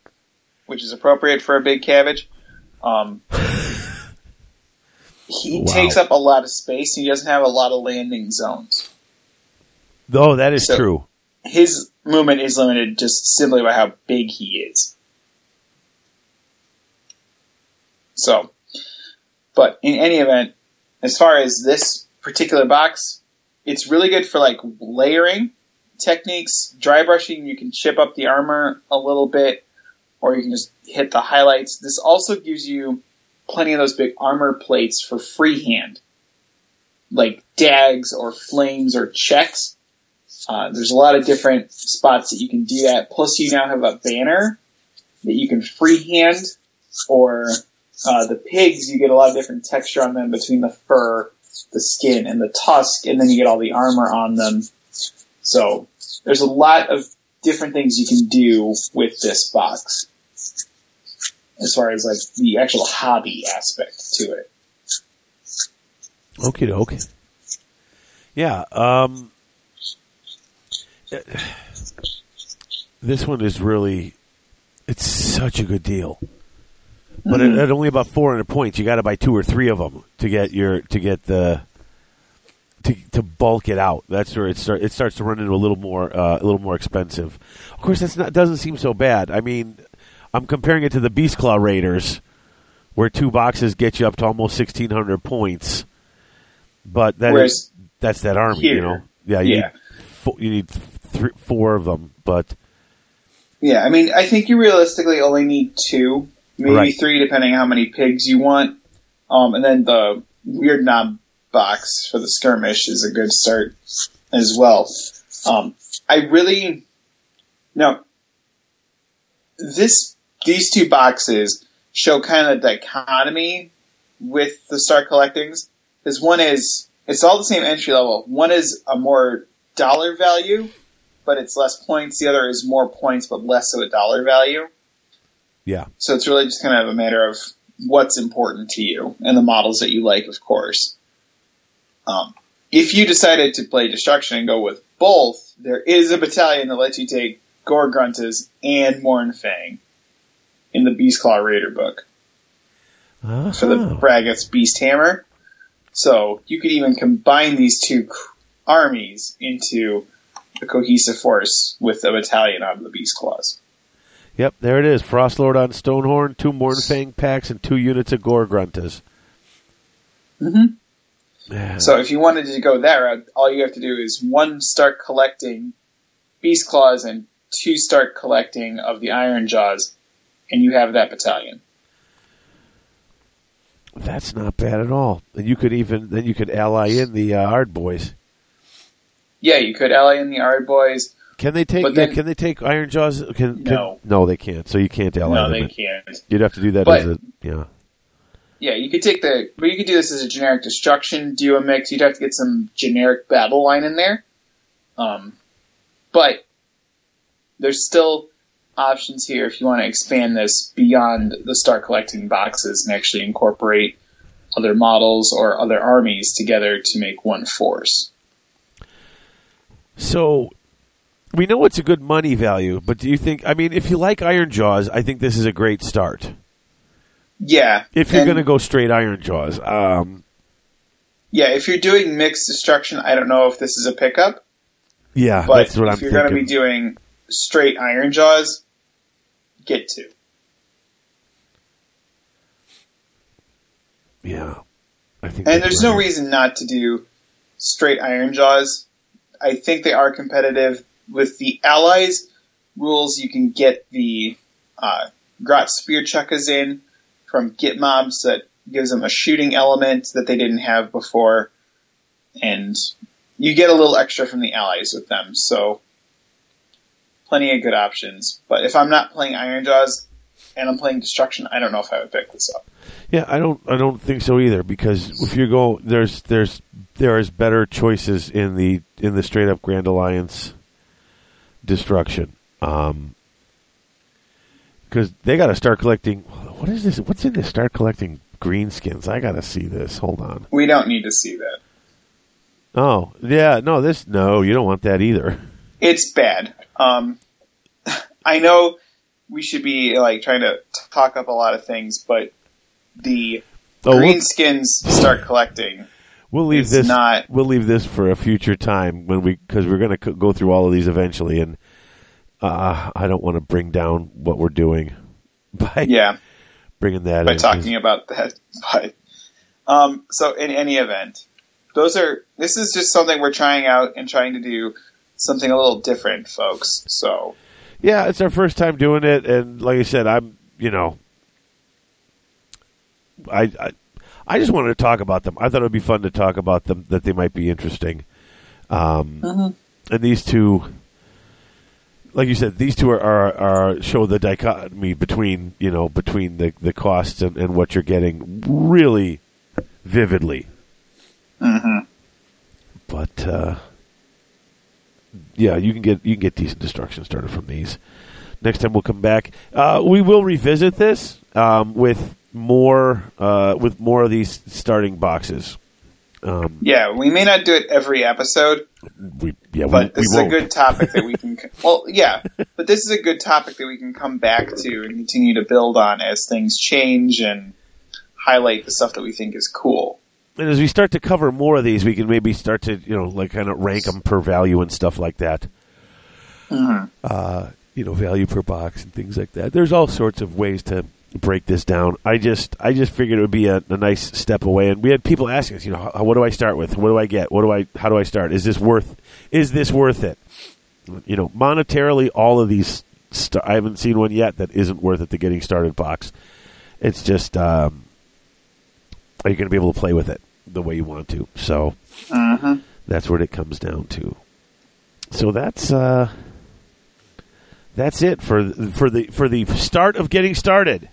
which is appropriate for a big cabbage, um, [laughs] he Wow. takes up a lot of space. He doesn't have a lot of landing zones. Oh, that is So- true. His movement is limited just simply by how big he is. So, but in any event, as far as this particular box, it's really good for like layering techniques, dry brushing. You can chip up the armor a little bit, or you can just hit the highlights. This also gives you plenty of those big armor plates for freehand, like dags or flames or checks. Uh, there's a lot of different spots that you can do that. Plus, you now have a banner that you can freehand, or uh, the pigs. You get a lot of different texture on them between the fur, the skin, and the tusk, and then you get all the armor on them. So there's a lot of different things you can do with this box, as far as like the actual hobby aspect to it. Okay, doke. Yeah. Um, this one is really it's such a good deal. But at, at only about 400 points, you got to buy two or three of them to get your to get the to to bulk it out. That's where it start it starts to run into a little more uh, a little more expensive. Of course, that's not doesn't seem so bad. I mean, I'm comparing it to the Beast Claw Raiders, where two boxes get you up to almost 1,600 points. But that Whereas is- that's that army, you know. Yeah, you yeah. need four, you need three, four of them, but Yeah, I mean, I think you realistically only need two, maybe Right. three, depending on how many pigs you want. Um, and then the weird knob box for the skirmish is a good start as well. Um, I really no. This these two boxes show kind of the dichotomy with the Star collectings because one is it's all the same entry level. One is a more dollar value, but it's less points. The other is more points but less of a dollar value. yeah. So it's really just kind of a matter of what's important to you and the models that you like, of course. Um, if you decided to play Destruction and go with both, there is a battalion that lets you take Gore Gruntas and Mournfang in the Beast Claw Raider book for the Uh-huh. Braggoth's Beast Hammer. So you could even combine these two armies into a cohesive force with a battalion out of the Beast Claws. Yep, there it is. Frostlord on Stonehorn, two Mournfang packs, and two units of Gore Gruntas. Mhm. Yeah. So if you wanted to go that route, all you have to do is one start collecting Beast Claws and two start collecting of the Iron Jaws, and you have that battalion. That's not bad at all. And you could even then you could ally in the uh, Ard boys. Yeah, you could ally in the Ard Boys. Can they take? Then- can they take Iron Jaws? Can, can- No. no, they can't. So you can't ally No, they in. can't. You'd have to do that But- as a yeah. Yeah, you could take the, but you could do this as a generic destruction duo mix. You'd have to get some generic battle line in there. Um, but there's still options here if you want to expand this beyond the start collecting boxes and actually incorporate other models or other armies together to make one force. So we know it's a good money value, but do you think? I mean, if you like Iron Jaws, I think this is a great start. Yeah. If you're going to go straight Iron Jaws, um, yeah, if you're doing mixed destruction, I don't know if this is a pickup, yeah, but that's what I'm If you're going to be doing straight Iron Jaws, get to. yeah, I think. And there's no reason not to do straight Iron Jaws. I think they are competitive with the allies rules. You can get the uh, Grot Spear Chuckas in from Git Mobs that gives them a shooting element that they didn't have before, and you get a little extra from the allies with them. So plenty of good options. But if I'm not playing Iron Jaws and I'm playing Destruction, I don't know if I would pick this up. Yeah, I don't. I don't think so either. Because if you go, there's there's there is better choices in the in the straight up Grand Alliance destruction. Um, because they got to start collecting. What is this? What's in this? Start collecting green skins. I got to see this. Hold on. We don't need to see that. Oh yeah, no, this no, you don't want that either. it's bad. Um, [laughs] I know we should be like trying to talk up a lot of things, but the Oh, we'll, greenskins start collecting. we'll leave this. not- We'll leave this for a future time when we because we're going to go through all of these eventually, and uh, I don't want to bring down what we're doing [laughs] by Yeah, bringing that by in. talking about that. [laughs] But um, so in any event, those are this is just something we're trying out and trying to do something a little different, folks. So Yeah, it's our first time doing it, and like I said, I'm you know, I I, I just wanted to talk about them. I thought it would be fun to talk about them. That they might be interesting. Um, and these two, like you said, these two are, are, are show the dichotomy between you know between the the costs and, and what you're getting really vividly. Uh-huh. But uh, yeah, you can get you can get decent destruction started from these. Next time we'll come back. Uh, we will revisit this um, with more uh, with more of these starting boxes. Um, Yeah, we may not do it every episode, we, yeah, we, but this we is a good topic that we can. [laughs] Well, yeah, but this is a good topic that we can come back to and continue to build on as things change and highlight the stuff that we think is cool. And as we start to cover more of these, we can maybe start to you know like kind of rank them per value and stuff like that. Uh, you know, value per box and things like that. There's all sorts of ways to break this down. I just I just figured it would be a, a nice step away. And we had people asking us, you know, how, what do I start with? What do I get? What do I? How do I start? Is this worth? Is this worth it? You know, monetarily, all of these. St- I haven't seen one yet that isn't worth it. The getting started box. It's just, um, are you going to be able to play with it the way you want to? So Mm-hmm. that's what it comes down to. So that's uh, that's it for for the for the start of getting started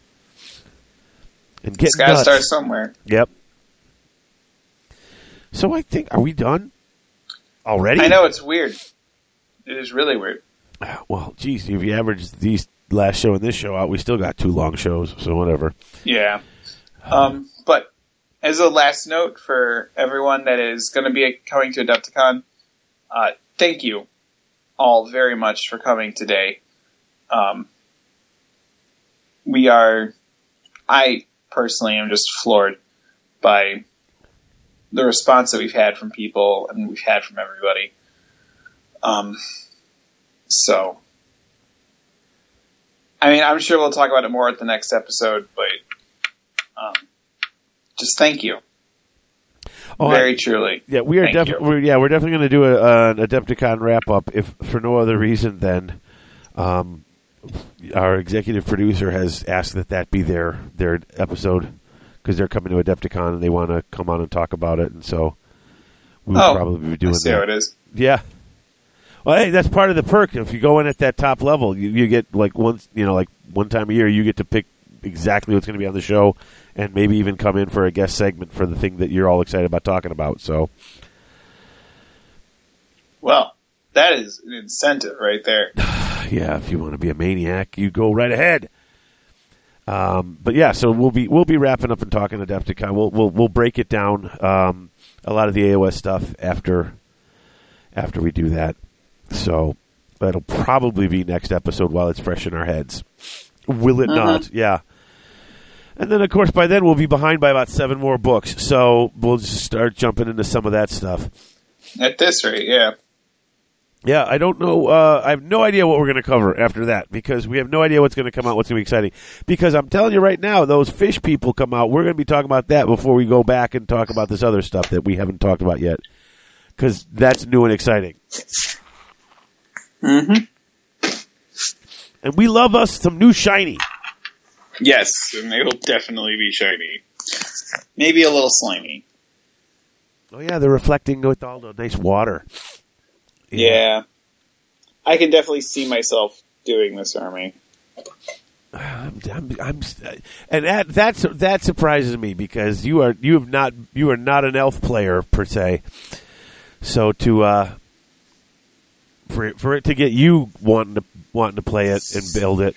and get It's got to start somewhere. Yep. So I think are we done already? I know it's weird. It is really weird. Well, geez, if you average these last show and this show out, we still got two long shows. So whatever. Yeah. Um, but as a last note for everyone that is going to be coming to Adepticon, uh, thank you all very much for coming today. Um, we are, I personally am just floored by the response that we've had from people and we've had from everybody. Um, so, I mean, I'm sure we'll talk about it more at the next episode, but um, just thank you, Oh, very I- truly. Yeah, we are definitely. Yeah, we're definitely going to do a, an Adepticon wrap up, if for no other reason than um, our executive producer has asked that that be their their episode because they're coming to Adepticon and they want to come on and talk about it, and so we will Oh, probably be I doing see how it is. Yeah. Well, hey, that's part of the perk. If you go in at that top level, you, you get like once, you know, like one time a year, you get to pick exactly what's going to be on the show, and maybe even come in for a guest segment for the thing that you're all excited about talking about. So, Well, that is an incentive right there. [sighs] yeah, if you want to be a maniac, you go right ahead. Um, but yeah, so we'll be we'll be wrapping up and talking Adepticon. We'll we'll we'll break it down um, a lot of the AOS stuff after after we do that. So that'll probably be next episode while it's fresh in our heads. Will it not? Yeah. And then, of course, by then we'll be behind by about seven more books. So we'll just start jumping into some of that stuff. At this rate, yeah. Yeah, I don't know. Uh, I have no idea what we're going to cover after that because we have no idea what's going to come out, what's going to be exciting. Because I'm telling you right now, those fish people come out. We're going to be talking about that before we go back and talk about this other stuff that we haven't talked about yet. Because that's new and exciting. Mm-hmm. And we love us some new shiny. Yes, and they will definitely be shiny. Maybe a little slimy. Oh, yeah, they're reflecting with all the nice water. Yeah. I can definitely see myself doing this army. I'm, I'm, I'm, and that that's that surprises me because you are you have not you are not an elf player per se. So to uh, for it, for it to get you wanting to wanting to play it and build it,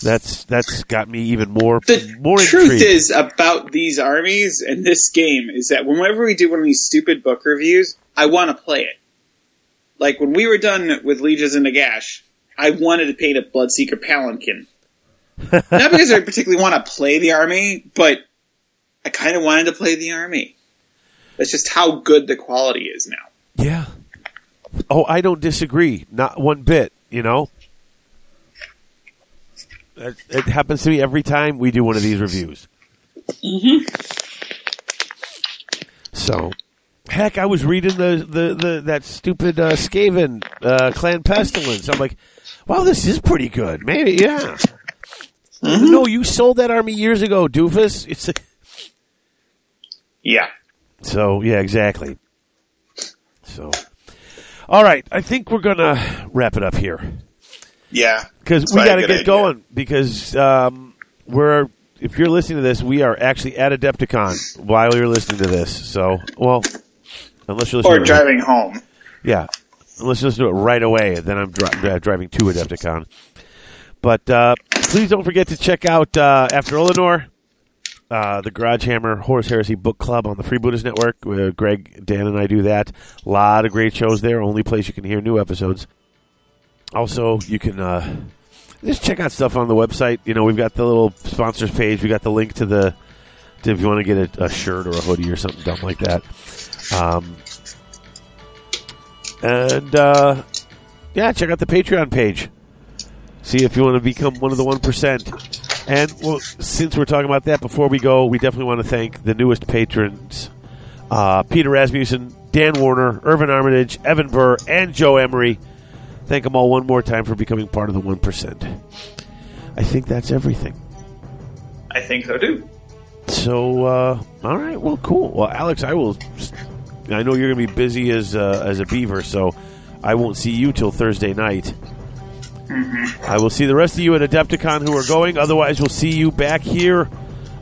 that's that's got me even more The more truth intrigued. is about these armies and this game is that whenever we do one of these stupid book reviews, I want to play it. Like when we were done with Legions and Nagash, I wanted to paint a Bloodseeker Palanquin. [laughs] Not because I particularly want to play the army, but I kind of wanted to play the army. That's just how good the quality is now. yeah. Oh, I don't disagree, not one bit. You know, it, it happens to me every time we do one of these reviews. So, heck, I was reading the the, the that stupid uh, Skaven uh, Clan Pestilens. I'm like, wow, this is pretty good. Maybe, yeah. No, you sold that army years ago, doofus. It's like, Yeah. so yeah, exactly. So, all right, I think we're gonna wrap it up here Yeah. because we got to get idea. going because um, we're if you're listening to this, we are actually at Adepticon while you're listening to this. So, well, unless you're listening Or to it- driving home. yeah, unless you listen to it right away, then I'm dri- dri- driving to Adepticon. But uh, please don't forget to check out uh, After Eleanor uh, the Garage Hammer Horus Heresy Book Club on the Freebooters Network. Uh, Greg, Dan, and I do that. A lot of great shows there. Only place you can hear new episodes. Also, you can uh, just check out stuff on the website. You know, we've got the little sponsors page. We got the link to the to if you want to get a, a shirt or a hoodie or something dumb like that. Um, and uh, yeah, check out the Patreon page. See if you want to become one of the one percent. And well, since we're talking about that, before we go, we definitely want to thank the newest patrons: uh, Peter Rasmussen, Dan Warner, Irvin Armitage, Evan Burr, and Joe Emery. Thank them all one more time for becoming part of the one percent. I think that's everything. I think so too. So, uh, all right, well, cool. Well, Alex, I will. I know you're going to be busy as uh, as a beaver, so I won't see you till Thursday night. I will see the rest of you at Adepticon who are going. Otherwise, we'll see you back here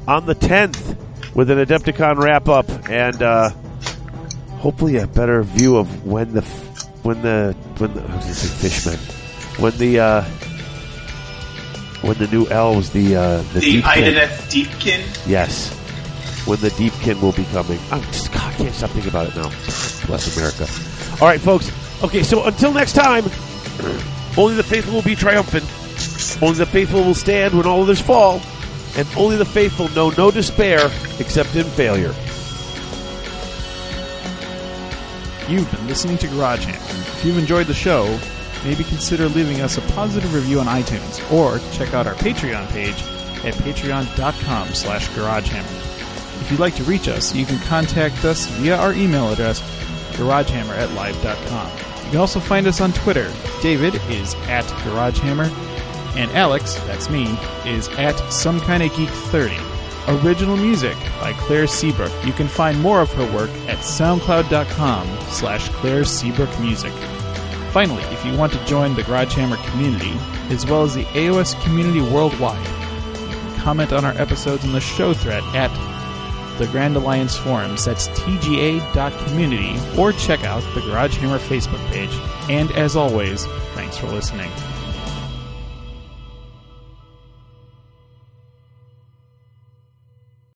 on the 10th with an Adepticon wrap up and uh, hopefully a better view of when the when the when the I was say fishmen when the uh, when the new elves the uh, the, The Deepkin-. Yes. When the Deepkin will be coming. I'm just, God, I can't stop thinking about it now. Bless America. All right, folks. Okay, so until next time, only the faithful will be triumphant. Only the faithful will stand when all others fall. And only the faithful know no despair except in failure. You've been listening to Garage Hammer. If you've enjoyed the show, maybe consider leaving us a positive review on iTunes or check out our Patreon page at patreon.com slash garagehammer. If you'd like to reach us, you can contact us via our email address, garagehammer at live.com. You can also find us on Twitter. David is at garagehammer, and Alex, that's me, is at some kind of geek 30. Original music by Claire Seabrook. You can find more of her work at soundcloud.com slash Claire Seabrook Music. Finally, if you want to join the Garage Hammer community, as well as the AOS community worldwide, you can comment on our episodes in the show thread at the Grand Alliance forums. That's tga.community, or check out the Garage Hammer Facebook page. And as always, thanks for listening.